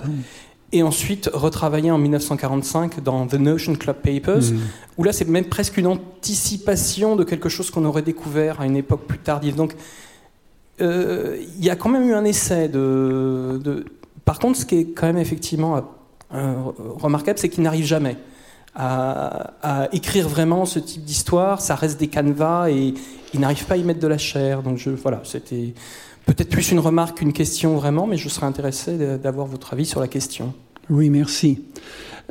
et ensuite retravaillé en 1945 dans The Notion Club Papers, mm. où là c'est même presque une anticipation de quelque chose qu'on aurait découvert à une époque plus tardive. Donc euh, il y a quand même eu un essai de, Par contre, ce qui est quand même effectivement euh, remarquable, c'est qu'il n'arrive jamais. À, écrire vraiment ce type d'histoire, ça reste des canevas et il n'arrive pas à y mettre de la chair. Donc je, voilà, c'était Peut-être plus une remarque qu'une question vraiment, mais je serais intéressé d'avoir votre avis sur la question. Oui, merci.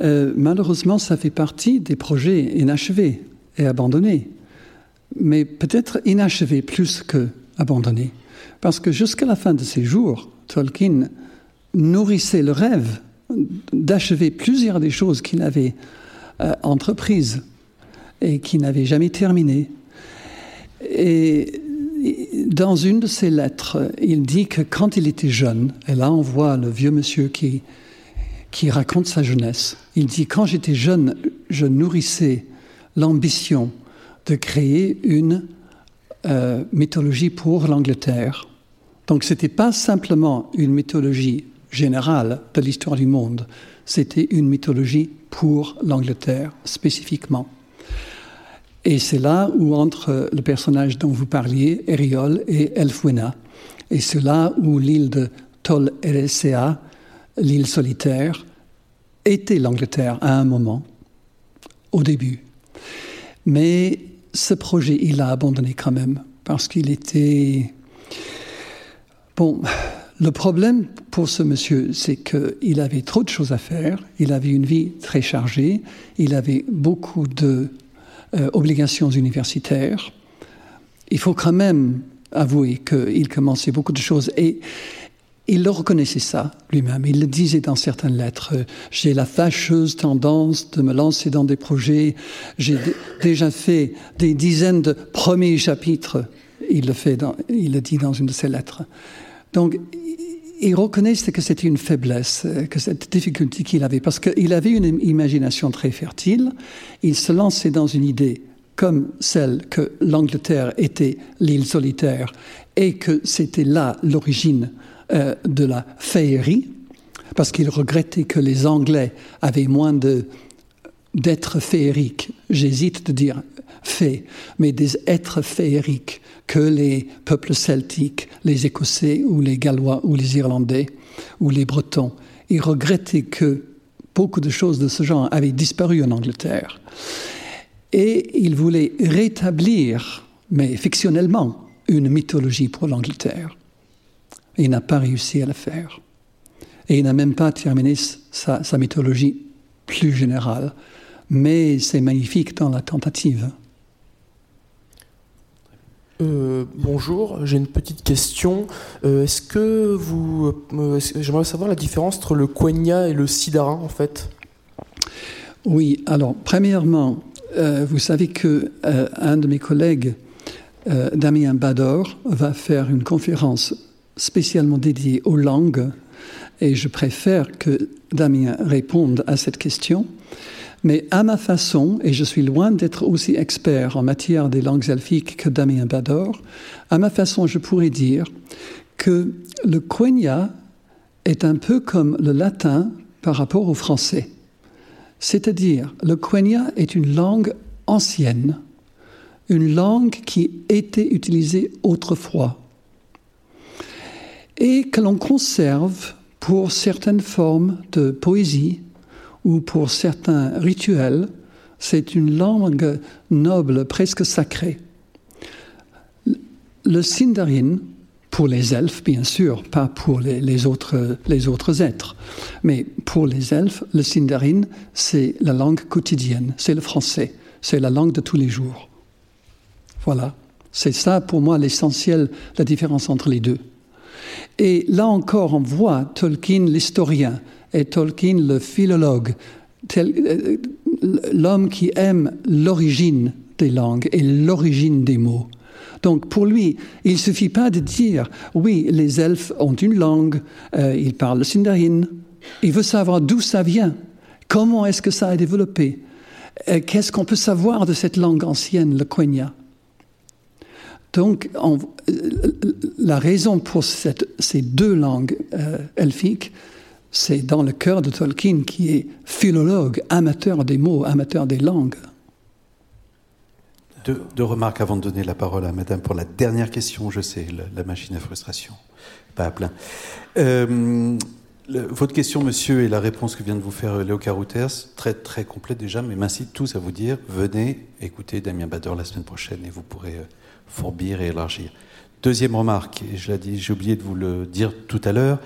Euh, malheureusement, ça fait partie des projets inachevés et abandonnés, mais peut-être inachevés plus que abandonnés, parce que jusqu'à la fin de ses jours, Tolkien nourrissait le rêve d'achever plusieurs des choses qu'il avait euh, entreprises et qui n'avait jamais terminées. Et dans une de ses lettres, il dit que quand il était jeune, et là on voit le vieux monsieur qui, qui raconte sa jeunesse, il dit quand j'étais jeune, je nourrissais l'ambition de créer une euh, mythologie pour l'Angleterre. Donc ce n'était pas simplement une mythologie générale de l'histoire du monde, c'était une mythologie pour l'Angleterre spécifiquement. Et c'est là où entre le personnage dont vous parliez, Eriol, et Elfwena. Et c'est là où l'île de Tol Eressëa, l'île solitaire, était l'Angleterre à un moment, au début. Mais ce projet, il l'a abandonné quand même, parce qu'il était... Bon, le problème pour ce monsieur, c'est qu'il avait trop de choses à faire, il avait une vie très chargée, il avait beaucoup de euh, universitaires. Il faut quand même avouer qu'il commençait beaucoup de choses et il le reconnaissait ça lui-même. Il le disait dans certaines lettres. J'ai la fâcheuse tendance de me lancer dans des projets. J'ai déjà fait des dizaines de premiers chapitres. Il le fait, il le dit dans une de ses lettres. Donc, il reconnaissait que c'était une faiblesse, que cette difficulté qu'il avait, parce qu'il avait une imagination très fertile, il se lançait dans une idée comme celle que l'Angleterre était l'île solitaire et que c'était là l'origine euh, de la féerie, parce qu'il regrettait que les Anglais avaient moins d'êtres féeriques. J'hésite de dire fées, mais des êtres féeriques que les peuples celtiques, les Écossais ou les Gallois ou les Irlandais ou les Bretons. Il regrettait que beaucoup de choses de ce genre avaient disparu en Angleterre. Et il voulait rétablir, mais fictionnellement, une mythologie pour l'Angleterre. Il n'a pas réussi à le faire. Et il n'a même pas terminé sa mythologie plus générale. Mais c'est magnifique dans la tentative. Euh, bonjour, j'ai une petite question. Euh, est-ce que vous. Euh, j'aimerais savoir la différence entre le quenya et le sidarin, en fait? Oui, alors, premièrement, vous savez que un de mes collègues, Damien Bador, va faire une conférence spécialement dédiée aux langues, et je préfère que Damien réponde à cette question. Mais à ma façon, et je suis loin d'être aussi expert en matière des langues elfiques que Damien Bador, à ma façon, je pourrais dire que le quenya est un peu comme le latin par rapport au français. C'est-à-dire, le quenya est une langue ancienne, une langue qui était utilisée autrefois et que l'on conserve pour certaines formes de poésie, ou pour certains rituels, c'est une langue noble, presque sacrée. Le Sindarin, pour les elfes, bien sûr, pas pour les, autres, les autres êtres, mais pour les elfes, le Sindarin, c'est la langue quotidienne, c'est le français, c'est la langue de tous les jours. Voilà. C'est ça, pour moi, l'essentiel, la différence entre les deux. Et là encore, on voit Tolkien, l'historien, et Tolkien, le philologue, euh, l'homme qui aime l'origine des langues et l'origine des mots. Donc pour lui, il ne suffit pas de dire, oui, les elfes ont une langue, euh, ils parlent le sindarin. Il veut savoir d'où ça vient, comment est-ce que ça a développé, euh, qu'est-ce qu'on peut savoir de cette langue ancienne, le quenya? Donc la raison pour ces deux langues elfiques, c'est dans le cœur de Tolkien qui est philologue, amateur des mots, amateur des langues. Deux, remarques avant de donner la parole à Madame pour la dernière question. Je sais, la, machine à frustration, pas à plein. Euh, votre question, monsieur, et la réponse que vient de vous faire Léo Carouters, très très complète déjà, mais m'incite tous à vous dire venez écouter Damien Bader la semaine prochaine et vous pourrez euh, fourbir et élargir. Deuxième remarque, et je l'ai dit, j'ai oublié de vous le dire tout à l'heure,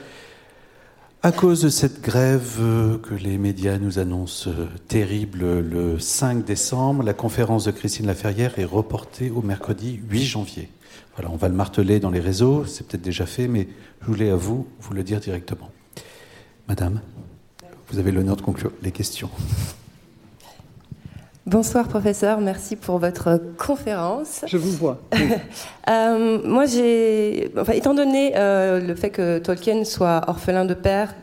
à cause de cette grève euh, que les médias nous annoncent euh, terrible le 5 décembre, la conférence de Christine Laferrière est reportée au mercredi 8 janvier. Voilà, on va le marteler dans les réseaux, c'est peut-être déjà fait, mais je voulais à vous vous le dire directement. Madame, vous avez l'honneur de conclure les questions. Bonsoir professeur, merci pour votre conférence. Je vous vois. Euh, moi, j'ai, enfin, étant donné euh, le fait que Tolkien soit orphelin de père,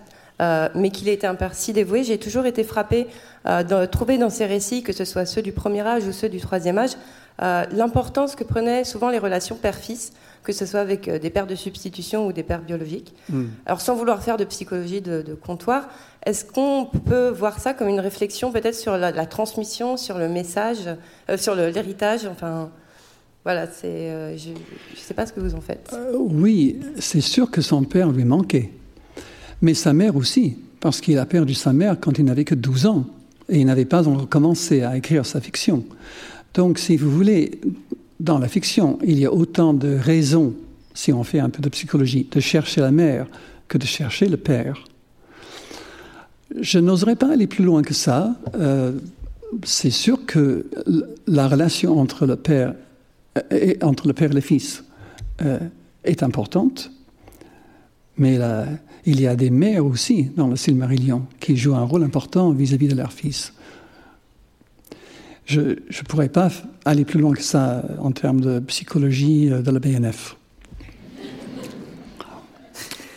euh, mais qu'il ait été un père si dévoué, j'ai toujours été frappée de trouver dans ses récits, que ce soit ceux du premier âge ou ceux du troisième âge, l'importance que prenaient souvent les relations père-fils que ce soit avec des pères de substitution ou des pères biologiques. Hmm. Alors sans vouloir faire de psychologie de, comptoir, est-ce qu'on peut voir ça comme une réflexion peut-être sur la, transmission, sur le message, euh, sur l'héritage Enfin, voilà, c'est, euh, je ne sais pas ce que vous en faites. Euh, oui, c'est sûr que son père lui manquait, mais sa mère aussi, parce qu'il a perdu sa mère quand il n'avait que 12 ans et il n'avait pas encore commencé à écrire sa fiction. Donc, si vous voulez, dans la fiction, il y a autant de raisons, si on fait un peu de psychologie, de chercher la mère que de chercher le père. Je n'oserais pas aller plus loin que ça. Euh, c'est sûr que la relation entre le père et, entre le père et le fils euh, est importante, mais il y a des mères aussi dans le Silmarillion qui jouent un rôle important vis à -vis de leur fils je ne pourrais pas aller plus loin que ça en termes de psychologie euh, de la BNF.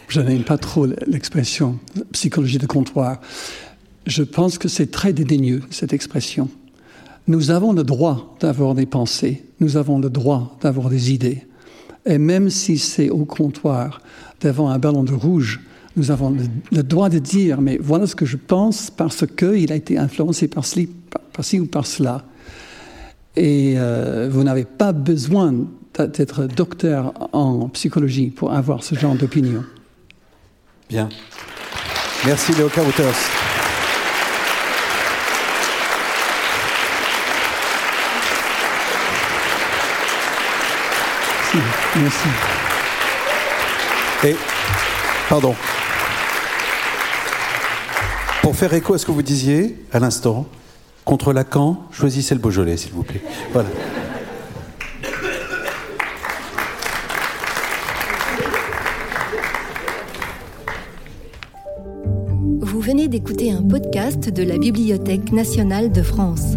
Je n'aime pas trop l'expression psychologie de comptoir. Je pense que c'est très dédaigneux, cette expression. nous avons le droit d'avoir des pensées, nous avons le droit d'avoir des idées. Et même si c'est au comptoir, devant un ballon de rouge, nous avons le, droit de dire, mais voilà ce que je pense parce qu'il a été influencé par ci, par, ci ou par cela. Et euh, vous n'avez pas besoin d'être docteur en psychologie pour avoir ce genre d'opinion. Bien. Merci Léo Carouters. Merci. Et, pardon. Pour faire écho à ce que vous disiez à l'instant, contre Lacan, choisissez le Beaujolais, s'il vous plaît. Voilà. Vous venez d'écouter un podcast de la Bibliothèque nationale de France.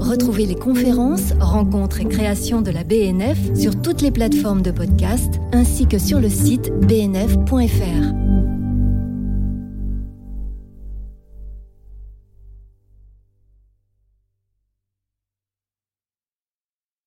Retrouvez les conférences, rencontres et créations de la BNF sur toutes les plateformes de podcast ainsi que sur le site bnf.fr.